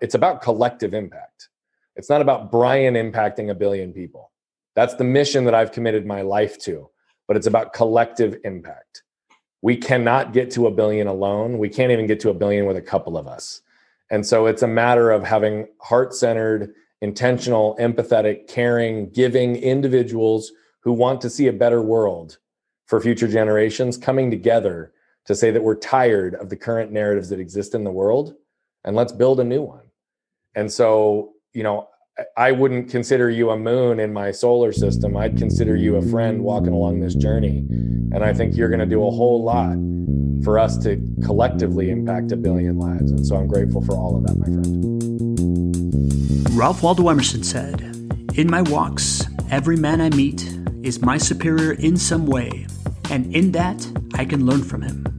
It's about collective impact. It's not about Brian impacting a billion people. That's the mission that I've committed my life to, but it's about collective impact. We cannot get to a billion alone. We can't even get to a billion with a couple of us. And so it's a matter of having heart centered, intentional, empathetic, caring, giving individuals who want to see a better world for future generations coming together to say that we're tired of the current narratives that exist in the world and let's build a new one. And so, you know, I wouldn't consider you a moon in my solar system. I'd consider you a friend walking along this journey. And I think you're going to do a whole lot for us to collectively impact a billion lives. And so I'm grateful for all of that, my friend. Ralph Waldo Emerson said, In my walks, every man I meet is my superior in some way, and in that I can learn from him.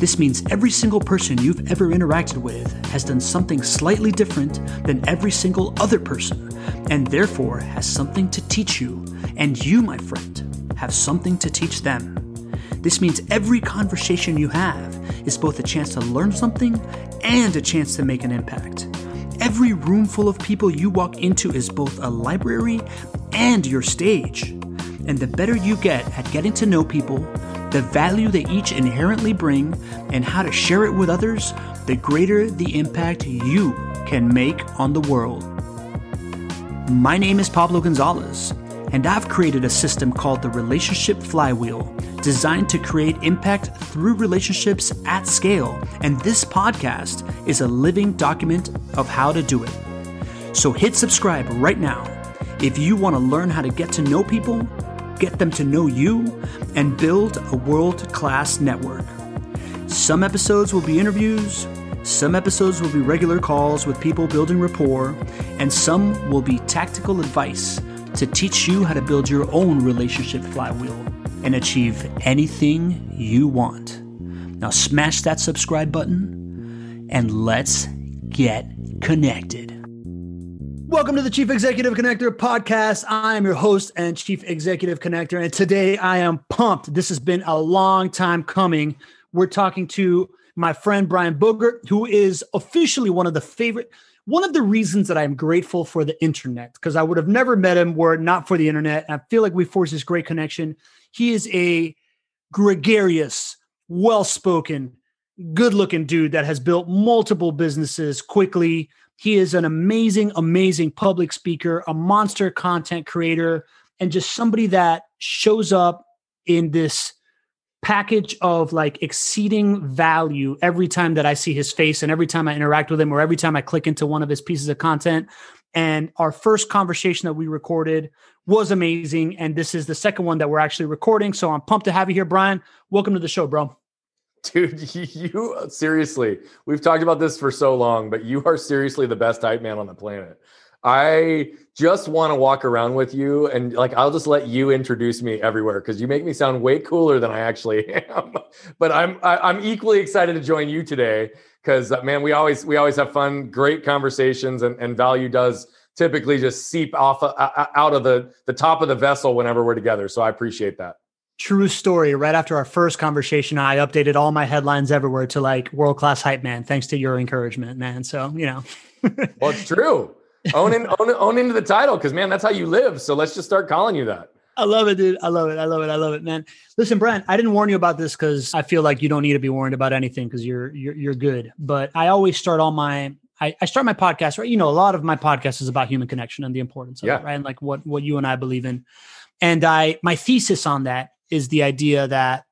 This means every single person you've ever interacted with has done something slightly different than every single other person, and therefore has something to teach you, and you, my friend, have something to teach them. This means every conversation you have is both a chance to learn something and a chance to make an impact. Every room full of people you walk into is both a library and your stage. And the better you get at getting to know people, the value they each inherently bring, and how to share it with others, the greater the impact you can make on the world. My name is Pablo Gonzalez, and I've created a system called the Relationship Flywheel, designed to create impact through relationships at scale. And this podcast is a living document of how to do it. So hit subscribe right now if you want to learn how to get to know people get them to know you, and build a world class network. Some episodes will be interviews, some episodes will be regular calls with people building rapport, and some will be tactical advice to teach you how to build your own relationship flywheel and achieve anything you want. Now, smash that subscribe button and let's get connected. Welcome to the Chief Executive Connector podcast. I am your host and Chief Executive Connector, and today I am pumped. This has been a long time coming. We're talking to my friend Brian Bogert, who is officially one of the favorite, one of the reasons that I'm grateful for the internet, because I would have never met him were it not for the internet. And I feel like we forged this great connection. He is a gregarious, well spoken, good looking dude that has built multiple businesses quickly he is an amazing, amazing public speaker, a monster content creator, and just somebody that shows up in this package of like exceeding value every time that I see his face and every time I interact with him or every time I click into one of his pieces of content. And our first conversation that we recorded was amazing. And this is the second one that we're actually recording. So I'm pumped to have you here, Brian. Welcome to the show, bro. Dude, you seriously, we've talked about this for so long, but you are seriously the best hype man on the planet. I just want to walk around with you and like I'll just let you introduce me everywhere because you make me sound way cooler than I actually am. but I'm I, am i am equally excited to join you today because uh, man, we always we always have fun, great conversations, and, and value does typically just seep off uh, uh out of the the top of the vessel whenever we're together. So I appreciate that true story right after our first conversation i updated all my headlines everywhere to like world class hype man thanks to your encouragement man so you know well it's true own, in, own, own into the title because man that's how you live so let's just start calling you that I love it, dude. I love it. I love it. I love it, man. Listen, Brian, I didn't warn you about this because I feel like you don't need to be warned about anything because you're you're you're good. But I always start all my I, I start my podcast, right? You know, a lot of my podcast is about human connection and the importance of yeah. it, right? And like what what you and I believe in. And I my thesis on that is the idea that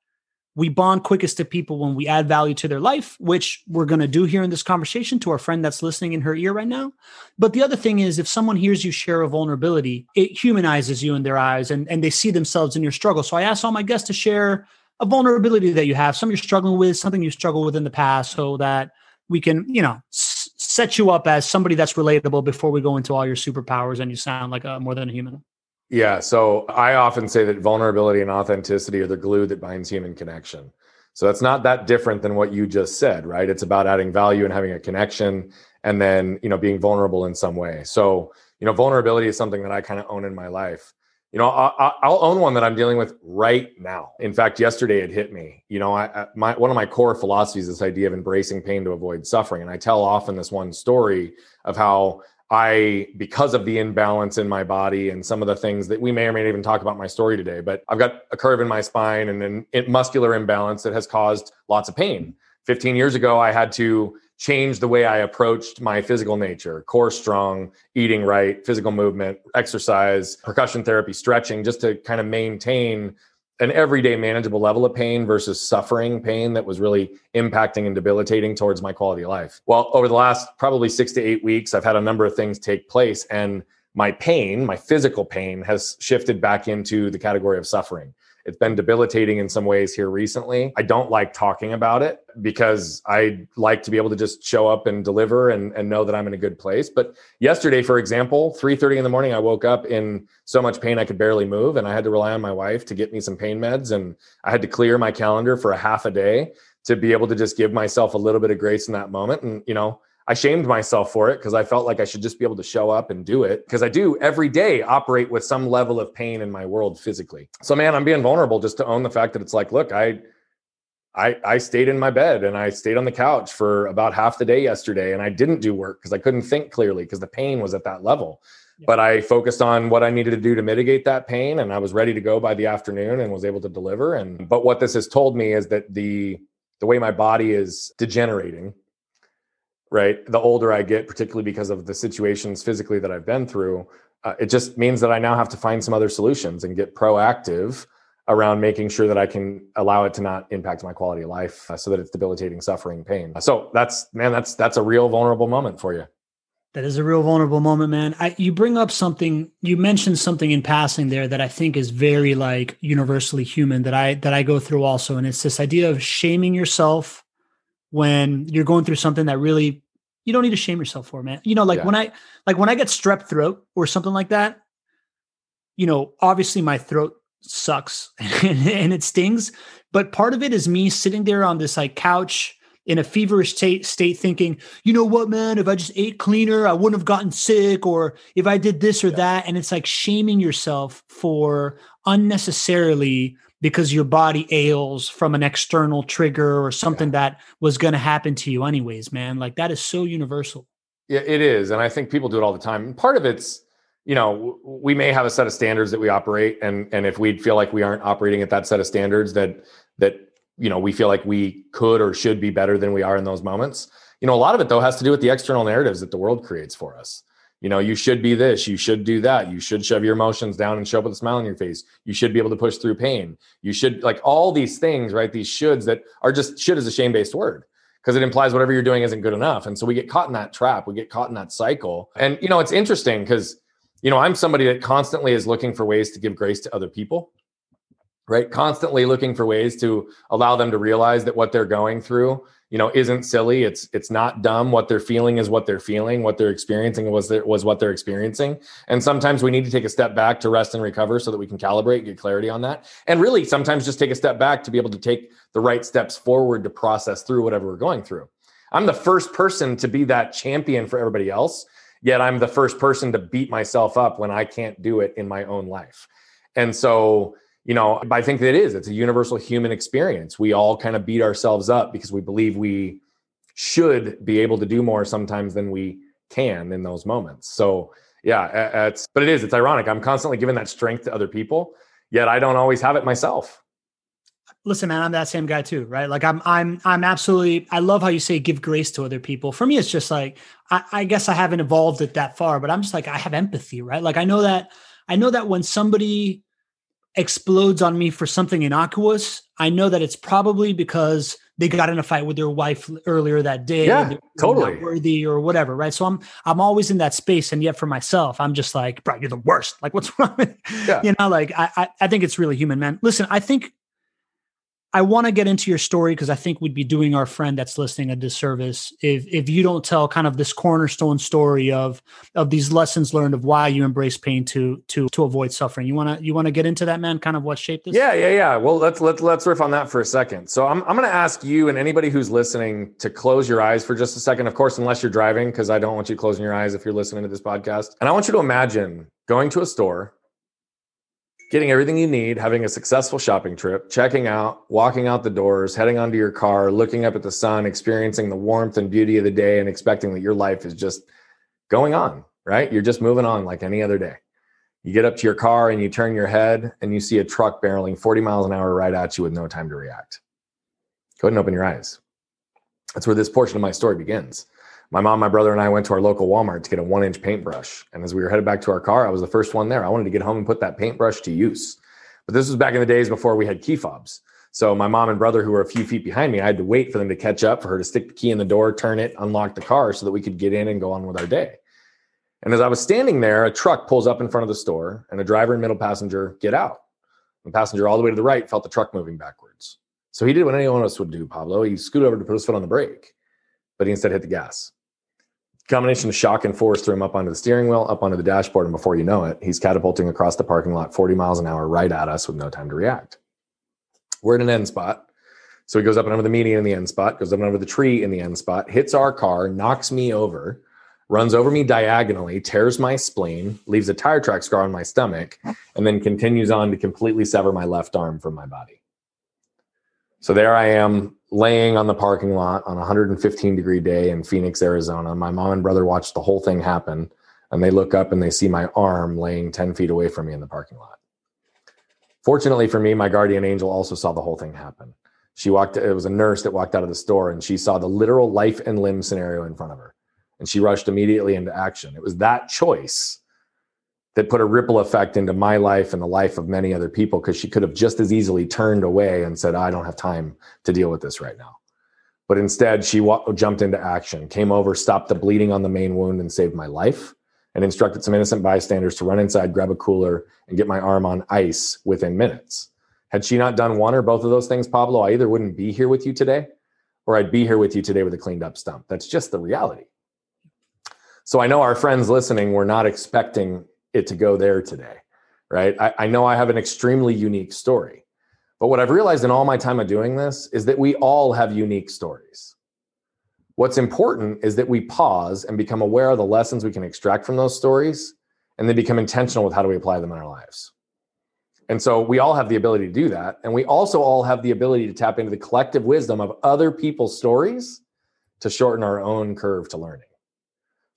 we bond quickest to people when we add value to their life, which we're going to do here in this conversation to our friend that's listening in her ear right now. But the other thing is, if someone hears you share a vulnerability, it humanizes you in their eyes and, and they see themselves in your struggle. So I asked all my guests to share a vulnerability that you have, something you're struggling with, something you struggled with in the past, so that we can, you know, s- set you up as somebody that's relatable before we go into all your superpowers and you sound like a, more than a human. Yeah. So I often say that vulnerability and authenticity are the glue that binds human connection. So that's not that different than what you just said, right? It's about adding value and having a connection and then, you know, being vulnerable in some way. So, you know, vulnerability is something that I kind of own in my life. You know, I, will own one that I'm dealing with right now. In fact, yesterday it hit me. You know, I, my one of my core philosophies is this idea of embracing pain to avoid suffering, and I tell often this one story of how I, because of the imbalance in my body and some of the things that we may or may not even talk about my story today, but I've got a curve in my spine and an muscular imbalance that has caused lots of pain. 15 years ago, I had to change the way I approached my physical nature, core strong, eating right, physical movement, exercise, percussion therapy, stretching, just to kind of maintain an everyday manageable level of pain versus suffering pain that was really impacting and debilitating towards my quality of life. Well, over the last probably six to eight weeks, I've had a number of things take place, and my pain, my physical pain, has shifted back into the category of suffering. It's been debilitating in some ways here recently. I don't like talking about it because I like to be able to just show up and deliver and, and know that I'm in a good place. But yesterday, for example, 3:30 in the morning, I woke up in so much pain I could barely move, and I had to rely on my wife to get me some pain meds, and I had to clear my calendar for a half a day to be able to just give myself a little bit of grace in that moment. And you know, I shamed myself for it because I felt like I should just be able to show up and do it because I do every day operate with some level of pain in my world physically. So man, I'm being vulnerable just to own the fact that it's like, look, I I I stayed in my bed and I stayed on the couch for about half the day yesterday and I didn't do work because I couldn't think clearly because the pain was at that level. Yeah. But I focused on what I needed to do to mitigate that pain and I was ready to go by the afternoon and was able to deliver and but what this has told me is that the the way my body is degenerating right? The older i get particularly because of the situations physically that i've been through uh, it just means that i now have to find some other solutions and get proactive around making sure that i can allow it to not impact my quality of life uh, so that it's debilitating suffering pain. So that's man that's that's a real vulnerable moment for you. That is a real vulnerable moment man. I, you bring up something you mentioned something in passing there that i think is very like universally human that i that i go through also and it's this idea of shaming yourself when you're going through something that really you don't need to shame yourself for, man. You know, like yeah. when I like when I get strep throat or something like that, you know, obviously my throat sucks and it stings, but part of it is me sitting there on this like couch in a feverish state, state thinking, you know what, man, if I just ate cleaner, I wouldn't have gotten sick, or if I did this or yeah. that. And it's like shaming yourself for unnecessarily because your body ails from an external trigger or something yeah. that was going to happen to you anyways man. Like that is so universal. Yeah it is and i think people do it all the time. And part of it's you know we may have a set of standards that we operate and and if we feel like we aren't operating at that set of standards that that you know we feel like we could or should be better than we are in those moments you know a lot of it though has to do with the external narratives that the world creates for us you know, you should be this, you should do that, you should shove your emotions down and show up with a smile on your face. You should be able to push through pain. You should like all these things, right? These shoulds that are just should is a shame based word because it implies whatever you're doing isn't good enough. And so we get caught in that trap, we get caught in that cycle. And, you know, it's interesting because, you know, I'm somebody that constantly is looking for ways to give grace to other people right? Constantly looking for ways to allow them to realize that what they're going through you know isn't silly. It's it's not dumb. What they're feeling is what they're feeling. What they're experiencing was their, was what they're experiencing. And sometimes we need to take a step back to rest and recover so that we can calibrate get clarity on that. And really sometimes just take a step back to be able to take the right steps forward to process through whatever we're going through. I'm the first person to be that champion for everybody else yet i'm the first person to beat myself up when i can't do it in my own life. And so you know, I think that it is. It's a universal human experience. We all kind of beat ourselves up because we believe we should be able to do more sometimes than we can in those moments. So, yeah, it's but it is. It's ironic. I'm constantly giving that strength to other people, yet I don't always have it myself. Listen, man, I'm that same guy too, right? Like I'm, I'm, I'm absolutely. I love how you say give grace to other people. For me, it's just like I, I guess I haven't evolved it that far, but I'm just like I have empathy, right? Like I know that I know that when somebody explodes on me for something innocuous, I know that it's probably because they got in a fight with their wife earlier that day. Yeah, totally worthy or whatever, right? So I'm I'm always in that space, and yet for myself, I'm just like, bro, you're the worst. Like, what's wrong? Yeah. You know, like I, I I think it's really human, man. Listen, I think I want to get into your story because I think we'd be doing our friend that's listening a disservice if if you don't tell kind of this cornerstone story of of these lessons learned of why you embrace pain to to to avoid suffering. You want to you want to get into that, man? Kind of what shaped this? Yeah, yeah, yeah. Well, let's let's let's riff on that for a second. So I'm I'm going to ask you and anybody who's listening to close your eyes for just a second. Of course, unless you're driving, because I don't want you closing your eyes if you're listening to this podcast. And I want you to imagine going to a store getting everything you need, having a successful shopping trip, checking out, walking out the doors, heading onto your car, looking up at the sun, experiencing the warmth and beauty of the day, and expecting that your life is just going on, right? You're just moving on like any other day. You get up to your car and you turn your head and you see a truck barreling 40 miles an hour right at you with no time to react. Go ahead and open your eyes. That's where this portion of my story begins my mom, my brother, and I went to our local Walmart to get a one inch paintbrush. And as we were headed back to our car, I was the first one there. I wanted to get home and put that paintbrush to use. But this was back in the days before we had key fobs. So my mom and brother, who were a few feet behind me, I had to wait for them to catch up, for her to stick the key in the door, turn it, unlock the car so that we could get in and go on with our day. And as I was standing there, a truck pulls up in front of the store and a driver and middle passenger get out. The passenger all the way to the right felt the truck moving backwards. So he did what anyone else would do, Pablo. He scooted over to put his foot on the brake, but he instead hit the gas combination of shock and force threw him up onto the steering wheel, up onto the dashboard, and before you know it, he's catapulting across the parking lot 40 miles an hour right at us with no time to react. We're at an end spot. So he goes up and over the median in the end spot, goes up and over the tree in the end spot, hits our car, knocks me over, runs over me diagonally, tears my spleen, leaves a tire track scar on my stomach, and then continues on to completely sever my left arm from my body. So there I am laying on the parking lot on a 115 degree day in Phoenix, Arizona. My mom and brother watched the whole thing happen, and they look up and they see my arm laying 10 feet away from me in the parking lot. Fortunately for me, my guardian angel also saw the whole thing happen. She walked, it was a nurse that walked out of the store and she saw the literal life and limb scenario in front of her. And she rushed immediately into action. It was that choice that put a ripple effect into my life and the life of many other people because she could have just as easily turned away and said, I don't have time to deal with this right now. But instead, she jumped into action, came over, stopped the bleeding on the main wound, and saved my life, and instructed some innocent bystanders to run inside, grab a cooler, and get my arm on ice within minutes. Had she not done one or both of those things, Pablo, I either wouldn't be here with you today or I'd be here with you today with a cleaned up stump. That's just the reality. So I know our friends listening were not expecting it to go there today, right? I, I know I have an extremely unique story. But what I've realized in all my time of doing this is that we all have unique stories. What's important is that we pause and become aware of the lessons we can extract from those stories and then become intentional with how do we apply them in our lives. And so we all have the ability to do that. And we also all have the ability to tap into the collective wisdom of other people's stories to shorten our own curve to learning.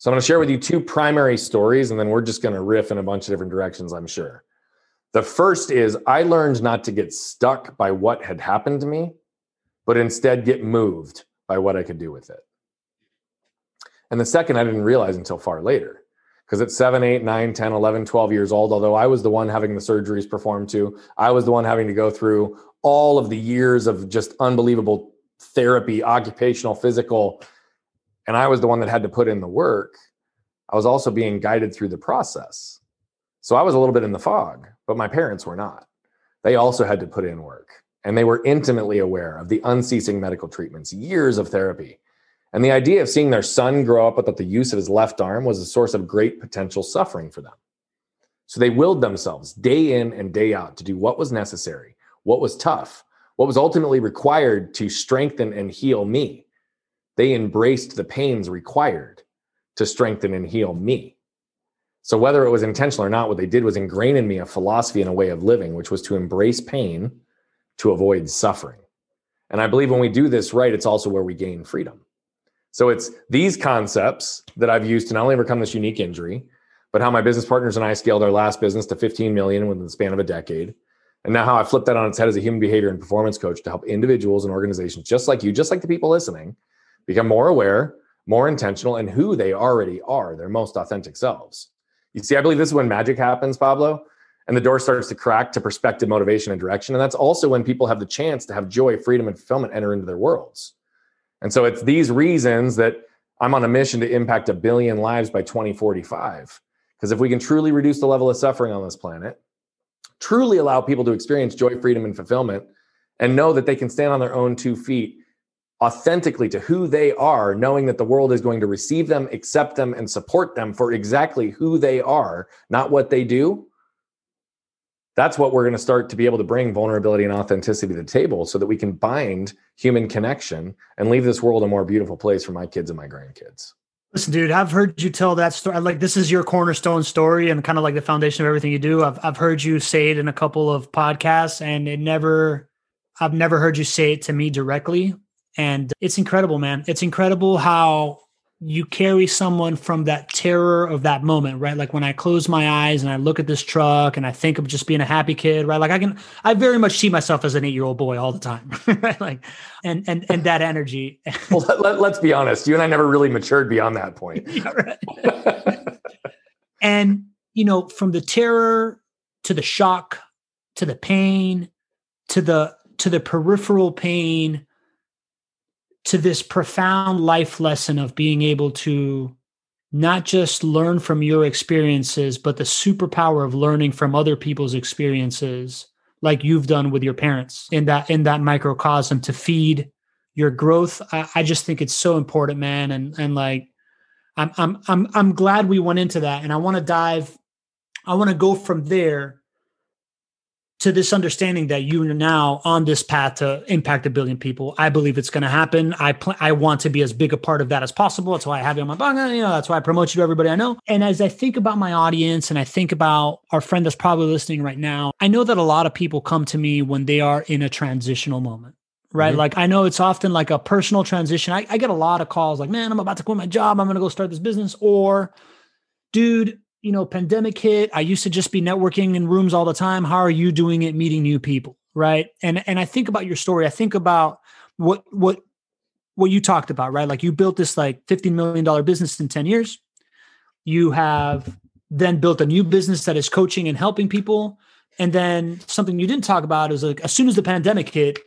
So I'm going to share with you two primary stories, and then we're just going to riff in a bunch of different directions, I'm sure. The first is I learned not to get stuck by what had happened to me, but instead get moved by what I could do with it. And the second, I didn't realize until far later. Because at 7, 8, 9, 10, 11, 12 years old, although I was the one having the surgeries performed to, I was the one having to go through all of the years of just unbelievable therapy, occupational, physical, and I was the one that had to put in the work, I was also being guided through the process. So I was a little bit in the fog, but my parents were not. They also had to put in work and they were intimately aware of the unceasing medical treatments, years of therapy. And the idea of seeing their son grow up without the use of his left arm was a source of great potential suffering for them. So they willed themselves day in and day out to do what was necessary, what was tough, what was ultimately required to strengthen and heal me they embraced the pains required to strengthen and heal me. So, whether it was intentional or not, what they did was ingrain in me a philosophy and a way of living, which was to embrace pain to avoid suffering. And I believe when we do this right, it's also where we gain freedom. So, it's these concepts that I've used to not only overcome this unique injury, but how my business partners and I scaled our last business to 15 million within the span of a decade. And now, how I flipped that on its head as a human behavior and performance coach to help individuals and organizations just like you, just like the people listening, become more aware, more intentional, and who they already are, their most authentic selves. You see, I believe this is when magic happens, Pablo, and the door starts to crack to perspective, motivation, and direction. And that's also when people have the chance to have joy, freedom, and fulfillment enter into their worlds. And so it's these reasons that I'm on a mission to impact a billion lives by 2045. Because if we can truly reduce the level of suffering on this planet, truly allow people to experience joy, freedom, and fulfillment, and know that they can stand on their own two feet authentically to who they are, knowing that the world is going to receive them, accept them, and support them for exactly who they are, not what they do. That's what we're going to start to be able to bring vulnerability and authenticity to the table so that we can bind human connection and leave this world a more beautiful place for my kids and my grandkids. Listen, dude, I've heard you tell that story. Like this is your cornerstone story and kind of like the foundation of everything you do. I've I've heard you say it in a couple of podcasts, and it never, I've never heard you say it to me directly. And it's incredible, man. It's incredible how you carry someone from that terror of that moment, right? Like when I close my eyes and I look at this truck and I think of just being a happy kid, right? Like I can, I very much see myself as an eight year old boy all the time, right? Like, and and and that energy. well, let, us let, be honest. You and I never really matured beyond that point. yeah, and you know, from the terror to the shock to the pain to the to the peripheral pain to this profound life lesson of being able to not just learn from your experiences, but the superpower of learning from other people's experiences, like you've done with your parents in that in that microcosm to feed your growth. I, I just think it's so important, man. And and like I'm I'm I'm I'm glad we went into that. And I want to dive, I want to go from there to this understanding that you are now on this path to impact a billion people. I believe it's going to happen. I pl- I want to be as big a part of that as possible. That's why I have you on my blog. You know, that's why I promote you to everybody I know. And as I think about my audience and I think about our friend that's probably listening right now, I know that a lot of people come to me when they are in a transitional moment. Right. Mm-hmm. Like I know it's often like a personal transition. I, I get a lot of calls like, man, I'm about to quit my job. I'm going to go start this business. Or, dude, you know, pandemic hit, I used to just be networking in rooms all the time. How are you doing it meeting new people? Right. And and I think about your story. I think about what what what you talked about, right? Like you built this like $50 million business in 10 years. You have then built a new business that is coaching and helping people. And then something you didn't talk about is like as soon as the pandemic hit,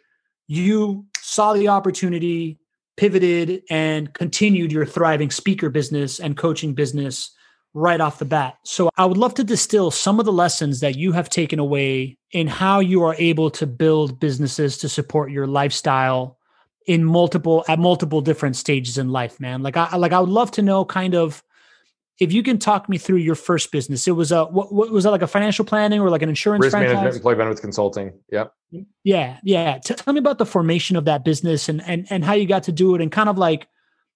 you saw the opportunity, pivoted, and continued your thriving speaker business and coaching business right off the bat. So I would love to distill some of the lessons that you have taken away in how you are able to build businesses to support your lifestyle in multiple at multiple different stages in life, man. Like I like I would love to know kind of if you can talk me through your first business. It was a what, what was that like a financial planning or like an insurance risk franchise? management, employee benefits consulting. Yep. Yeah, yeah. Tell me about the formation of that business and and and how you got to do it and kind of like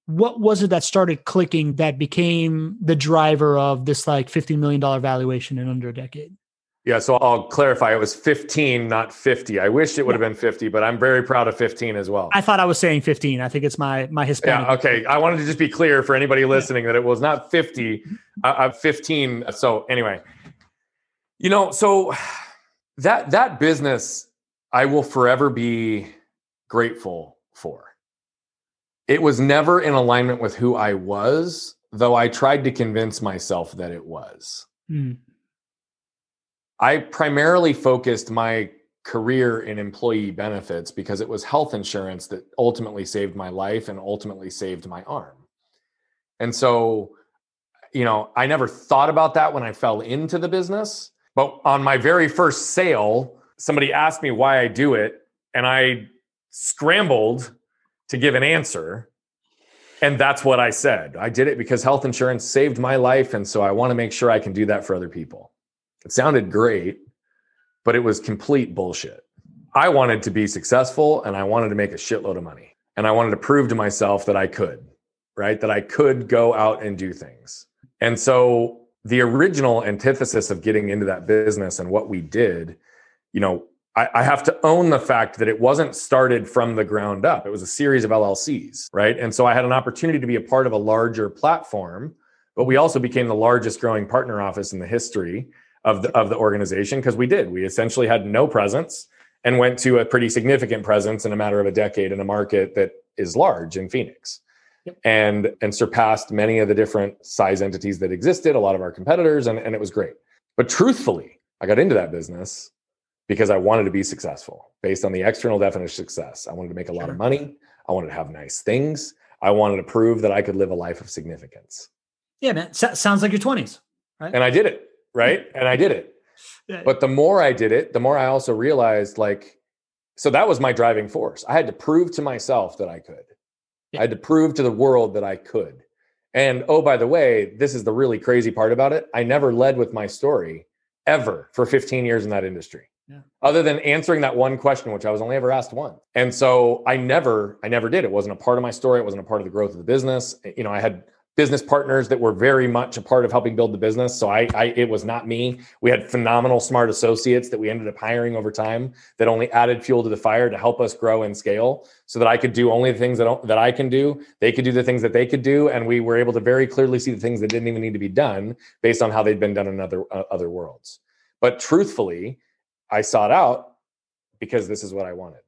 what was it that started clicking that became the driver of this like $15 million valuation in under a decade? Yeah, so I'll clarify. It was 15, not 50. I wish it would have been 50, but I'm very proud of 15 as well. I thought I was saying 15. I think it's my my Hispanic. Yeah, okay. I wanted to just be clear for anybody listening that it was not 50. I'm 15. So anyway, you know, so that that business I will forever be grateful for it was never in alignment with who I was, though I tried to convince myself that it was. Mm. I primarily focused my career in employee benefits because it was health insurance that ultimately saved my life and ultimately saved my arm. And so, you know, I never thought about that when I fell into the business. But on my very first sale, somebody asked me why I do it. And I scrambled to give an answer. And that's what I said. I did it because health insurance saved my life. And so I want to make sure I can do that for other people. It sounded great, but it was complete bullshit. I wanted to be successful and I wanted to make a shitload of money. And I wanted to prove to myself that I could, right? That I could go out and do things. And so the original antithesis of getting into that business and what we did, you know, I, I have to own the fact that it wasn't started from the ground up. It was a series of LLCs, right? And so I had an opportunity to be a part of a larger platform, but we also became the largest growing partner office in the history of the, of the organization because we did. We essentially had no presence and went to a pretty significant presence in a matter of a decade in a market that is large in Phoenix. Yep. And and surpassed many of the different size entities that existed, a lot of our competitors, and, and it was great. But truthfully, I got into that business because I wanted to be successful based on the external definition of success. I wanted to make a lot of money. I wanted to have nice things. I wanted to prove that I could live a life of significance. Yeah, man. S- sounds like your 20s, right? And I did it, right? and I did it. Yeah. But the more I did it, the more I also realized like, so that was my driving force. I had to prove to myself that I could. Yeah. I had to prove to the world that I could. And oh, by the way, this is the really crazy part about it. I never led with my story ever for 15 years in that industry. Yeah. Other than answering that one question, which I was only ever asked one. And so I never, I never did. It wasn't a part of my story. It wasn't a part of the growth of the business. You know, I had business partners that were very much a part of helping build the business. So I, I, it was not me. We had phenomenal smart associates that we ended up hiring over time that only added fuel to the fire to help us grow and scale so that I could do only the things that, that I can do. They could do the things that they could do. And we were able to very clearly see the things that didn't even need to be done based on how they'd been done in other, uh, other worlds. But truthfully, I sought out because this is what I wanted.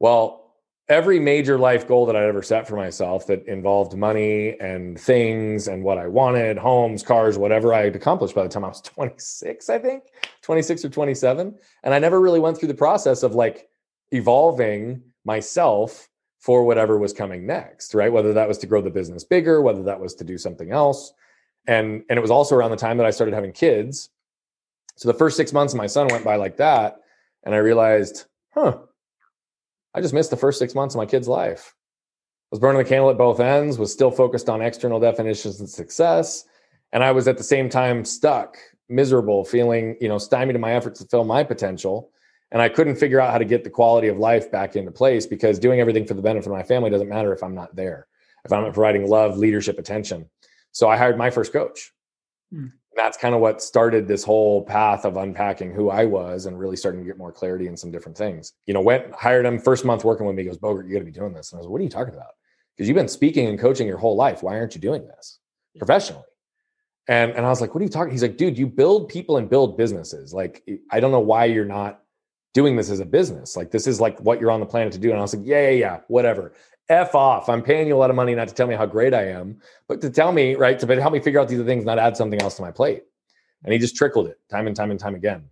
Well, every major life goal that I'd ever set for myself that involved money and things and what I wanted, homes, cars, whatever I had accomplished by the time I was 26, I think, 26 or 27. And I never really went through the process of like evolving myself for whatever was coming next, right? Whether that was to grow the business bigger, whether that was to do something else. And and it was also around the time that I started having kids. So the first 6 months of my son went by like that and I realized, huh, I just missed the first six months of my kid's life. I was burning the candle at both ends, was still focused on external definitions and success. And I was at the same time stuck, miserable, feeling, you know, stymied in my efforts to fill my potential. And I couldn't figure out how to get the quality of life back into place because doing everything for the benefit of my family doesn't matter if I'm not there, if I'm not providing love, leadership, attention. So I hired my first coach. Hmm that's kind of what started this whole path of unpacking who I was and really starting to get more clarity in some different things. You know, went hired him first month working with me. He goes, Bogert, you got to be doing this. And I was like, what are you talking about? Because you've been speaking and coaching your whole life. Why aren't you doing this professionally? And and I was like, what are you talking? He's like, dude, you build people and build businesses. Like, I don't know why you're not doing this as a business. Like, this is like what you're on the planet to do. And I was like, yeah, yeah, yeah, whatever. F off. I'm paying you a lot of money not to tell me how great I am, but to tell me, right, to help me figure out these things, not add something else to my plate. And he just trickled it time and time and time again.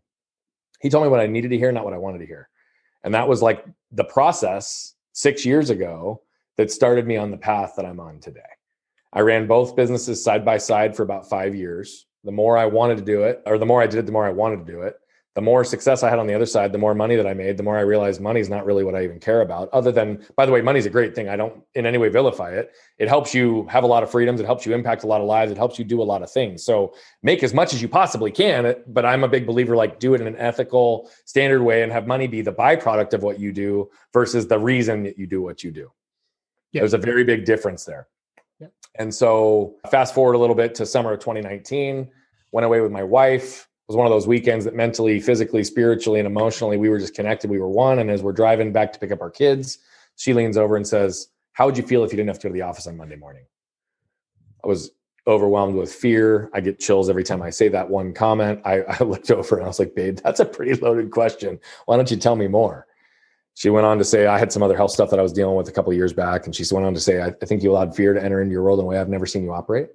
He told me what I needed to hear, not what I wanted to hear. And that was like the process six years ago that started me on the path that I'm on today. I ran both businesses side by side for about five years. The more I wanted to do it, or the more I did it, the more I wanted to do it the more success I had on the other side, the more money that I made, the more I realized money's not really what I even care about. Other than, by the way, money's a great thing. I don't in any way vilify it. It helps you have a lot of freedoms. It helps you impact a lot of lives. It helps you do a lot of things. So make as much as you possibly can. But I'm a big believer like do it in an ethical, standard way and have money be the byproduct of what you do versus the reason that you do what you do. Yeah. There's a very big difference there. Yeah. And so fast forward a little bit to summer of 2019, went away with my wife was one of those weekends that mentally, physically, spiritually, and emotionally, we were just connected. We were one. And as we're driving back to pick up our kids, she leans over and says, How would you feel if you didn't have to go to the office on Monday morning? I was overwhelmed with fear. I get chills every time I say that one comment. I, I looked over and I was like, Babe, that's a pretty loaded question. Why don't you tell me more? She went on to say, I had some other health stuff that I was dealing with a couple years back. And she went on to say, I, I think you allowed fear to enter into your world in a way I've never seen you operate.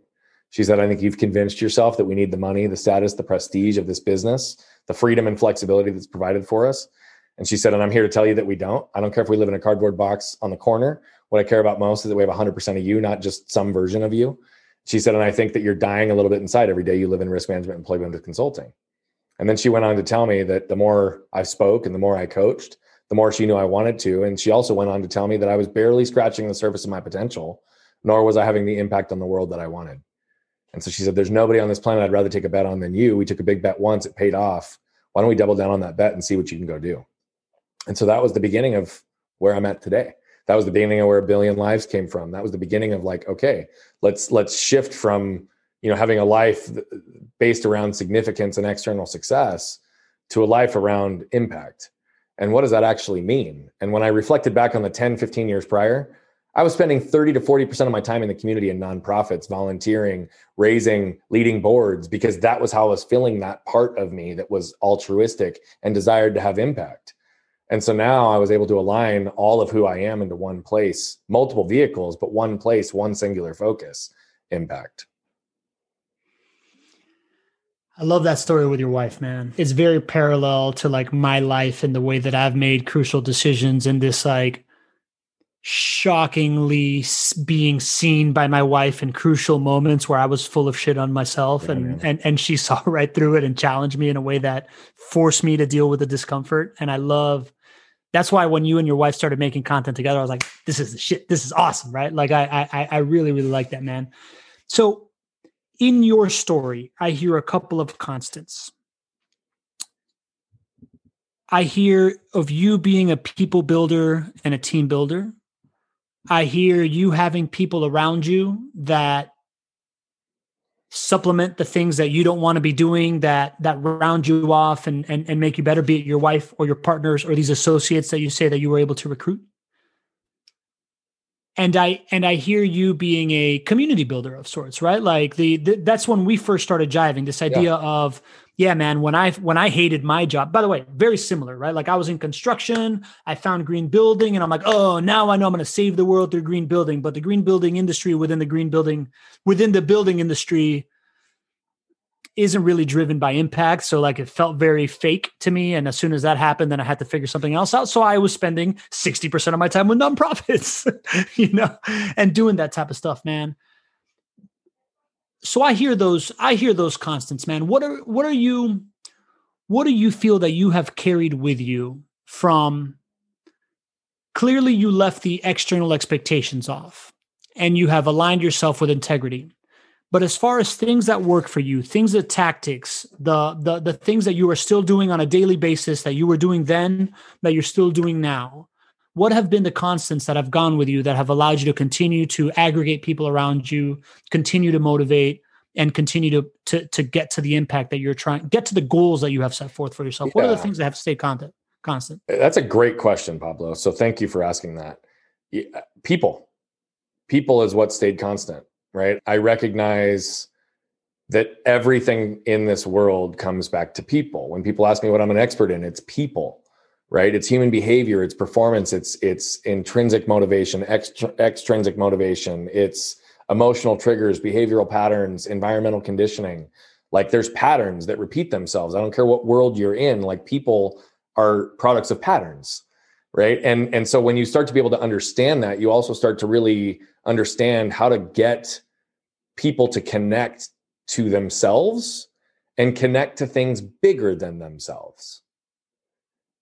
She said, I think you've convinced yourself that we need the money, the status, the prestige of this business, the freedom and flexibility that's provided for us. And she said, and I'm here to tell you that we don't. I don't care if we live in a cardboard box on the corner. What I care about most is that we have 100% of you, not just some version of you. She said, and I think that you're dying a little bit inside every day you live in risk management and employment consulting. And then she went on to tell me that the more I spoke and the more I coached, the more she knew I wanted to. And she also went on to tell me that I was barely scratching the surface of my potential, nor was I having the impact on the world that I wanted. And so she said, There's nobody on this planet I'd rather take a bet on than you. We took a big bet once, it paid off. Why don't we double down on that bet and see what you can go do? And so that was the beginning of where I'm at today. That was the beginning of where a billion lives came from. That was the beginning of like, okay, let's let's shift from you know having a life based around significance and external success to a life around impact. And what does that actually mean? And when I reflected back on the 10, 15 years prior, I was spending 30 to 40% of my time in the community in nonprofits, volunteering, raising, leading boards, because that was how I was filling that part of me that was altruistic and desired to have impact. And so now I was able to align all of who I am into one place, multiple vehicles, but one place, one singular focus, impact. I love that story with your wife, man. It's very parallel to like my life and the way that I've made crucial decisions in this like shockingly being seen by my wife in crucial moments where I was full of shit on myself yeah, and and and she saw right through it and challenged me in a way that forced me to deal with the discomfort. And I love that's why when you and your wife started making content together I was like this is the shit. This is awesome right? Like I I I really really like that man. So in your story I hear a couple of constants. I hear of you being a people builder and a team builder I hear you having people around you that supplement the things that you don't want to be doing that that round you off and, and and make you better be it your wife or your partners or these associates that you say that you were able to recruit and i and i hear you being a community builder of sorts right like the, the that's when we first started jiving this idea yeah. of yeah, man, when I when I hated my job, by the way, very similar, right? Like I was in construction, I found green building, and I'm like, oh, now I know I'm going to save the world through green building. But the green building industry within the green building within the building industry isn't really driven by impact. So like it felt very fake to me. And as soon as that happened, then I had to figure something else out. So I was spending 60% of my time with nonprofits, you know, and doing that type of stuff, man so I hear those I hear those constants, man. What are what are you what do you feel that you have carried with you from clearly you left the external expectations off and you have aligned yourself with integrity. But as far as things that work for you, things that tactics, the the the things that you are still doing on a daily basis that you were doing then that you're still doing now, what have been the constants that have gone with you that have allowed you to continue to aggregate people around you continue to motivate and continue to to, to get to the impact that you're trying get to the goals that you have set forth for yourself? Yeah. what are the things that have stayed constant? Constant that's a great question pablo. So thank you for asking that. Uh, people. People is what stayed constant right? I recognize that everything in this world comes back to people. When people ask me what i'm an expert in it's people right? It's human behavior it's performance it's it's intrinsic motivation extra, extrinsic motivation it's emotional triggers behavioral patterns environmental conditioning. Like there's patterns that repeat themselves. I don't care what world you're in like people are products of patterns right? And and so when you start to be able to understand that you also start to really understand how to get people to connect to themselves and connect to things bigger than themselves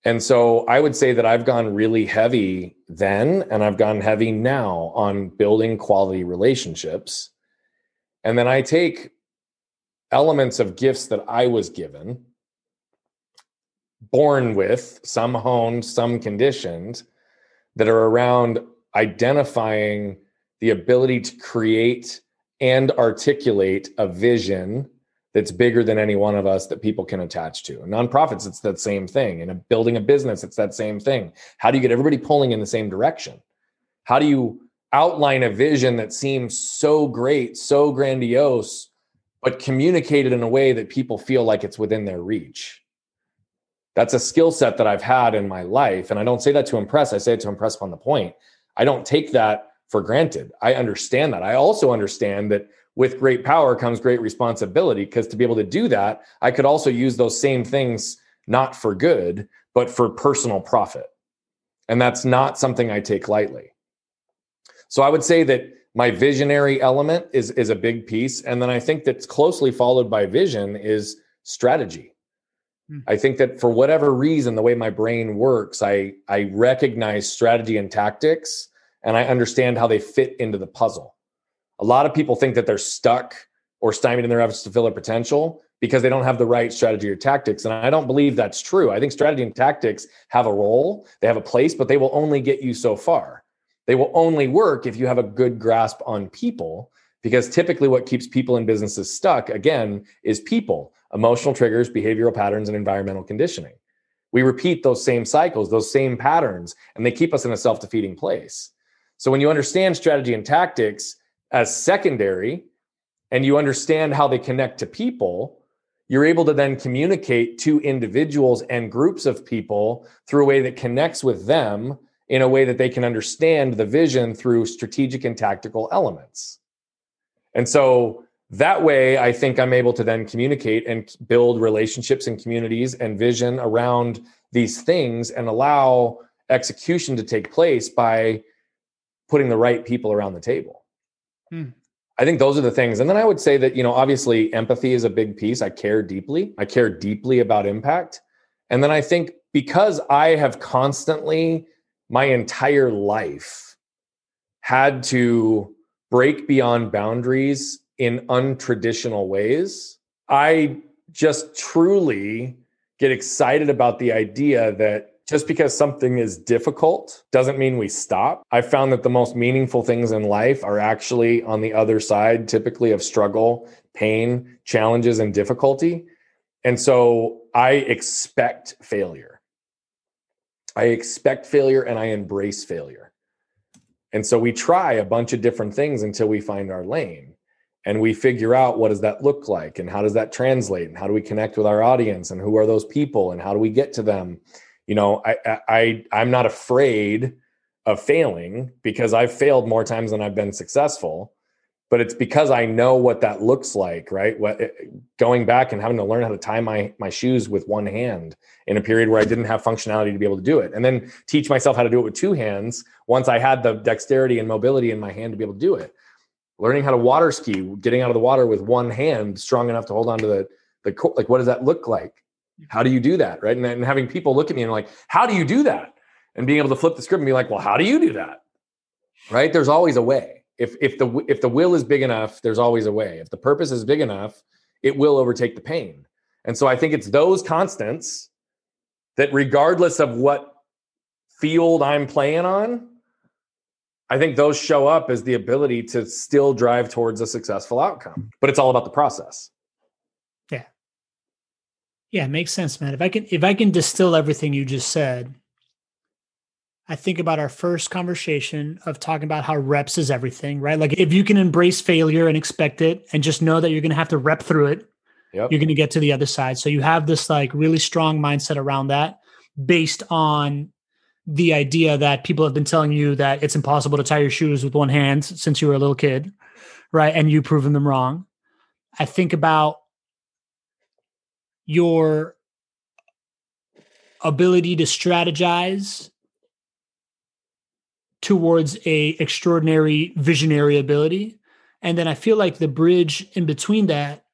and so I would say that I've gone really heavy then, and I've gone heavy now on building quality relationships. And then I take elements of gifts that I was given, born with, some honed, some conditioned, that are around identifying the ability to create and articulate a vision that's bigger than any one of us that people can attach to. nonprofits, it's that same thing. In building a business, it's that same thing. How do you get everybody pulling in the same direction? How do you outline a vision that seems so great, so grandiose, but communicated in a way that people feel like it's within their reach? That's a skill set that I've had in my life. And I don't say that to impress, I say it to impress upon the point. I don't take that for granted. I understand that. I also understand that with great power comes great responsibility because to be able to do that, I could also use those same things not for good, but for personal profit. And that's not something I take lightly. So I would say that my visionary element is is a big piece and then I think that's closely followed by vision is strategy. Hmm. I think that for whatever reason the way my brain works, I I recognize strategy and tactics and I understand how they fit into the puzzle a lot of people think that they're stuck or stymied in their efforts to fill their potential because they don't have the right strategy or tactics. And I don't believe that's true. I think strategy and tactics have a role, they have a place, but they will only get you so far. They will only work if you have a good grasp on people, because typically what keeps people in businesses stuck, again, is people, emotional triggers, behavioral patterns, and environmental conditioning. We repeat those same cycles, those same patterns, and they keep us in a self defeating place. So when you understand strategy and tactics, as secondary and you understand how they connect to people, you're able to then communicate to individuals and groups of people through a way that connects with them in a way that they can understand the vision through strategic and tactical elements. And so that way, I think I'm able to then communicate and build relationships and communities and vision around these things and allow execution to take place by putting the right people around the table. Hmm. I think those are the things. And then I would say that, you know, obviously empathy is a big piece. I care deeply. I care deeply about impact. And then I think because I have constantly, my entire life, had to break beyond boundaries in untraditional ways, I just truly get excited about the idea that just because something is difficult doesn't mean we stop. I found that the most meaningful things in life are actually on the other side, typically of struggle, pain, challenges, and difficulty. And so I expect failure. I expect failure and I embrace failure. And so we try a bunch of different things until we find our lane and we figure out what does that look like and how does that translate and how do we connect with our audience and who are those people and how do we get to them you know i i i'm not afraid of failing because i've failed more times than i've been successful. But it's because i know what that looks like right? What eh, going back and having to learn how to tie my my shoes with one hand in a period where i didn't have functionality to be able to do it and then teach myself how to do it with two hands once i had the dexterity and mobility in my hand to be able to do it. Learning how to water ski, getting out of the water with one hand strong enough to hold on to the the like what does that look like? How do you do that? Right. And, and having people look at me and like, how do you do that? And being able to flip the script and be like, well, how do you do that? Right. There's always a way. If if the if the will is big enough, there's always a way. If the purpose is big enough, it will overtake the pain. And so I think it's those constants that regardless of what field I'm playing on, I think those show up as the ability to still drive towards a successful outcome. But it's all about the process. Yeah. Makes sense, man. If I can if I can distill everything you just said, I think about our first conversation of talking about how reps is everything, right? Like if you can embrace failure and expect it and just know that you're going to have to rep through it, yep. you're going to get to the other side. So you have this like really strong mindset around that based on the idea that people have been telling you that it's impossible to tie your shoes with one hand since you were a little kid, right? And you've proven them wrong. I think about your ability to strategize towards a extraordinary visionary ability and then i feel like the bridge in between that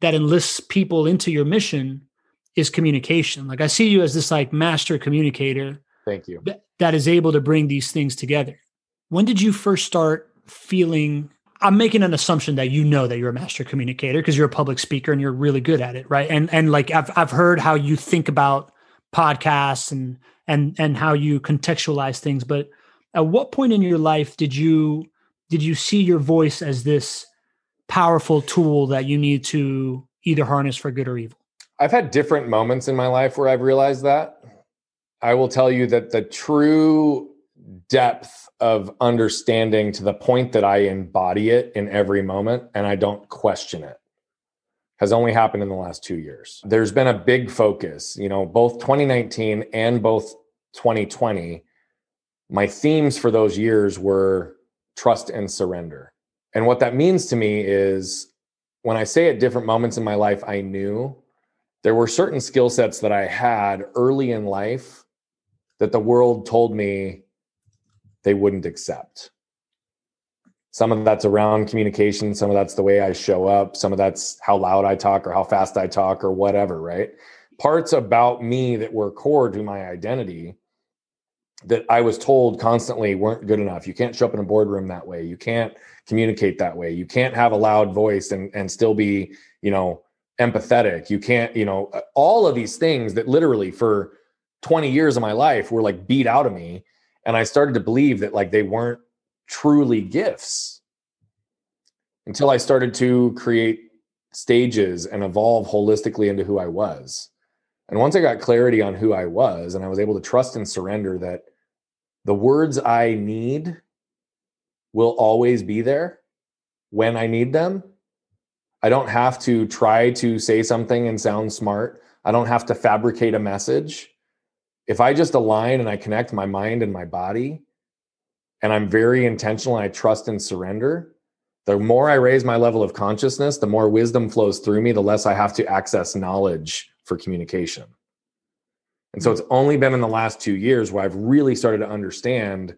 that enlists people into your mission is communication like i see you as this like master communicator Thank you. That is able to bring these things together. When did you first start feeling? I'm making an assumption that you know that you're a master communicator because you're a public speaker and you're really good at it, right? And and like I've I've heard how you think about podcasts and and and how you contextualize things, but at what point in your life did you did you see your voice as this powerful tool that you need to either harness for good or evil? I've had different moments in my life where I've realized that. I will tell you that the true depth of understanding to the point that I embody it in every moment and I don't question it has only happened in the last two years. There's been a big focus, you know, both 2019 and both 2020. My themes for those years were trust and surrender. And what that means to me is when I say at different moments in my life, I knew there were certain skill sets that I had early in life that the world told me they wouldn't accept. Some of that's around communication, some of that's the way I show up, some of that's how loud I talk or how fast I talk or whatever, right? Parts about me that were core to my identity that I was told constantly weren't good enough. You can't show up in a boardroom that way. You can't communicate that way. You can't have a loud voice and and still be, you know, empathetic. You can't, you know, all of these things that literally for 20 years of my life were like beat out of me and i started to believe that like they weren't truly gifts until i started to create stages and evolve holistically into who i was. And once i got clarity on who i was and i was able to trust and surrender that the words i need will always be there when i need them i don't have to try to say something and sound smart. I don't have to fabricate a message if I just align and I connect my mind and my body, and I'm very intentional and I trust and surrender, the more I raise my level of consciousness, the more wisdom flows through me, the less I have to access knowledge for communication. And so hmm. it's only been in the last two years where I've really started to understand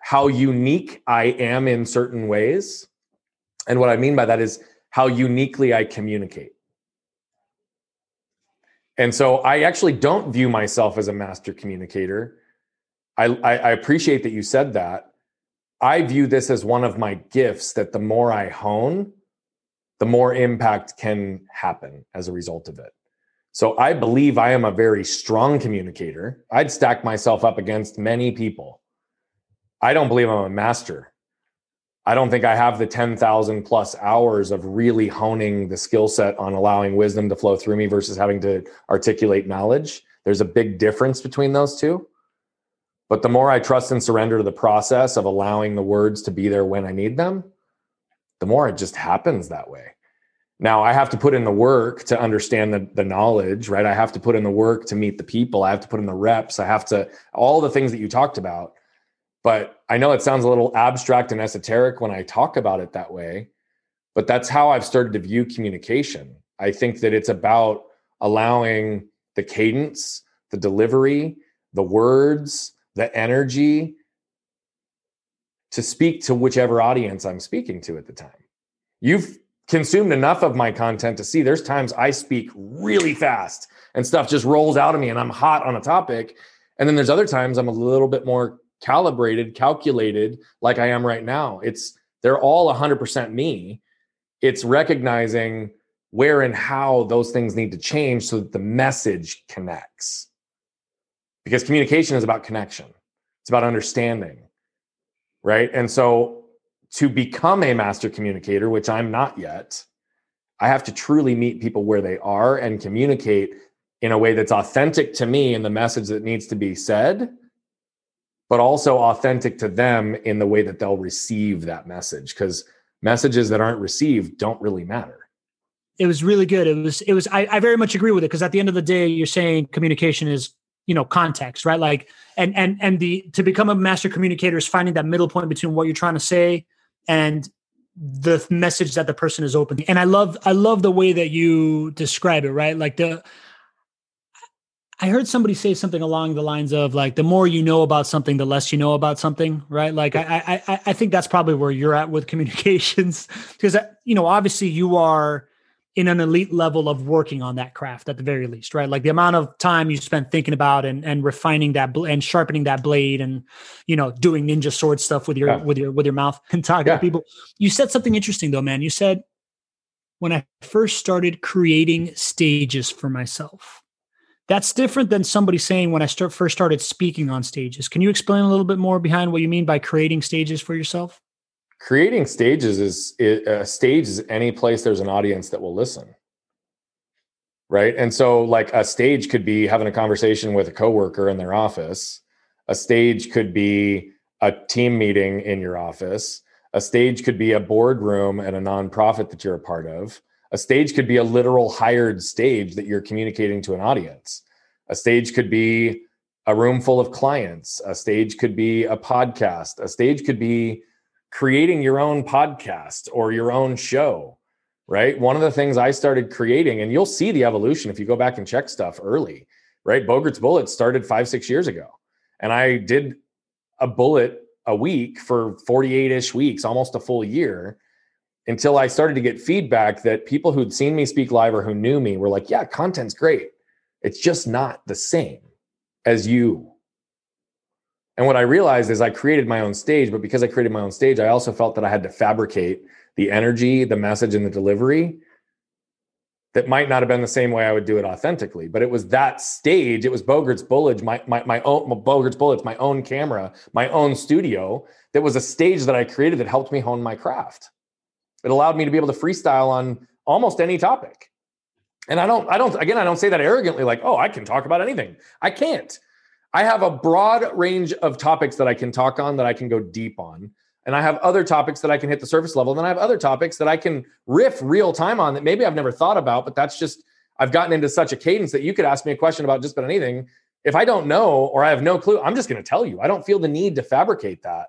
how unique I am in certain ways. And what I mean by that is how uniquely I communicate. And so I actually don't view myself as a master communicator. I, I, I, appreciate that you said that. I view this as one of my gifts that the more I hone, the more impact can happen as a result of it. So I believe I am a very strong communicator. I'd stack myself up against many people. I don't believe I'm a master. I don't think I have the 10,000 plus hours of really honing the skill set on allowing wisdom to flow through me versus having to articulate knowledge. There's a big difference between those two. But the more I trust and surrender to the process of allowing the words to be there when I need them, the more it just happens that way. Now I have to put in the work to understand the, the knowledge, right? I have to put in the work to meet the people. I have to put in the reps. I have to, all the things that you talked about. But I know it sounds a little abstract and esoteric when I talk about it that way, but that's how I've started to view communication. I think that it's about allowing the cadence, the delivery, the words, the energy to speak to whichever audience I'm speaking to at the time. You've consumed enough of my content to see there's times I speak really fast and stuff just rolls out of me and I'm hot on a topic. And then there's other times I'm a little bit more calibrated, calculated like I am right now. It's they're all 100% me. It's recognizing where and how those things need to change so that the message connects. Because communication is about connection. It's about understanding. Right? And so to become a master communicator, which I'm not yet, I have to truly meet people where they are and communicate in a way that's authentic to me and the message that needs to be said, but also authentic to them in the way that they'll receive that message. Because messages that aren't received don't really matter. It was really good. It was, it was, I, I very much agree with it because at the end of the day, you're saying communication is you know context right like and and and the to become a master communicator is finding that middle point between what you're trying to say and the message that the person is open and i love i love the way that you describe it right like the i heard somebody say something along the lines of like the more you know about something the less you know about something right like i i i think that's probably where you're at with communications because uh, you know obviously you are in an elite level of working on that craft at the very least, right? Like the amount of time you spend thinking about and, and refining that bl- and sharpening that blade and you know doing ninja sword stuff with your yeah. with your with your mouth and talking yeah. to people. You said something interesting though, man. You said when I first started creating stages for myself. That's different than somebody saying when I start first started speaking on stages. Can you explain a little bit more behind what you mean by creating stages for yourself? creating stages is a stage is any place there's an audience that will listen. Right? And so like a stage could be having a conversation with a coworker in their office. A stage could be a team meeting in your office. A stage could be a boardroom at a nonprofit that you're a part of a stage could be a literal hired stage that you're communicating to an audience a stage could be a room full of clients a stage could be a podcast a stage could be creating your own podcast or your own show, right? One of the things I started creating, and you'll see the evolution if you go back and check stuff early, right? Bogert's Bullet started five, six years ago. And I did a bullet a week for 48 ish weeks, almost a full year, until I started to get feedback that people who'd seen me speak live or who knew me were like, yeah, content's great. It's just not the same as you and what I realized is I created my own stage, but because I created my own stage, I also felt that I had to fabricate the energy, the message, and the delivery that might not have been the same way I would do it authentically. But it was that stage, it was Bogert's Bullet, my, my, my own Bogert's Bullets, my own camera, my own studio. That was a stage that I created that helped me hone my craft. It allowed me to be able to freestyle on almost any topic. And I don't, I don't, again, I don't say that arrogantly, like, oh, I can talk about anything. I can't. I have a broad range of topics that I can talk on that I can go deep on. And I have other topics that I can hit the surface level. Then I have other topics that I can riff real time on that maybe I've never thought about, but that's just, I've gotten into such a cadence that you could ask me a question about just about anything. If I don't know or I have no clue, I'm just going to tell you. I don't feel the need to fabricate that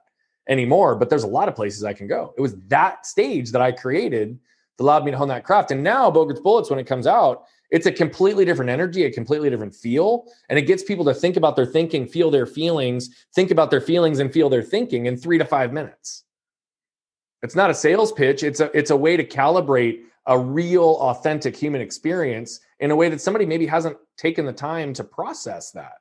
anymore, but there's a lot of places I can go. It was that stage that I created that allowed me to hone that craft. And now Bogert's Bullets, when it comes out, it's a completely different energy, a completely different feel. And it gets people to think about their thinking, feel their feelings, think about their feelings and feel their thinking in three to five minutes. It's not a sales pitch. It's a, it's a way to calibrate a real, authentic human experience in a way that somebody maybe hasn't taken the time to process that.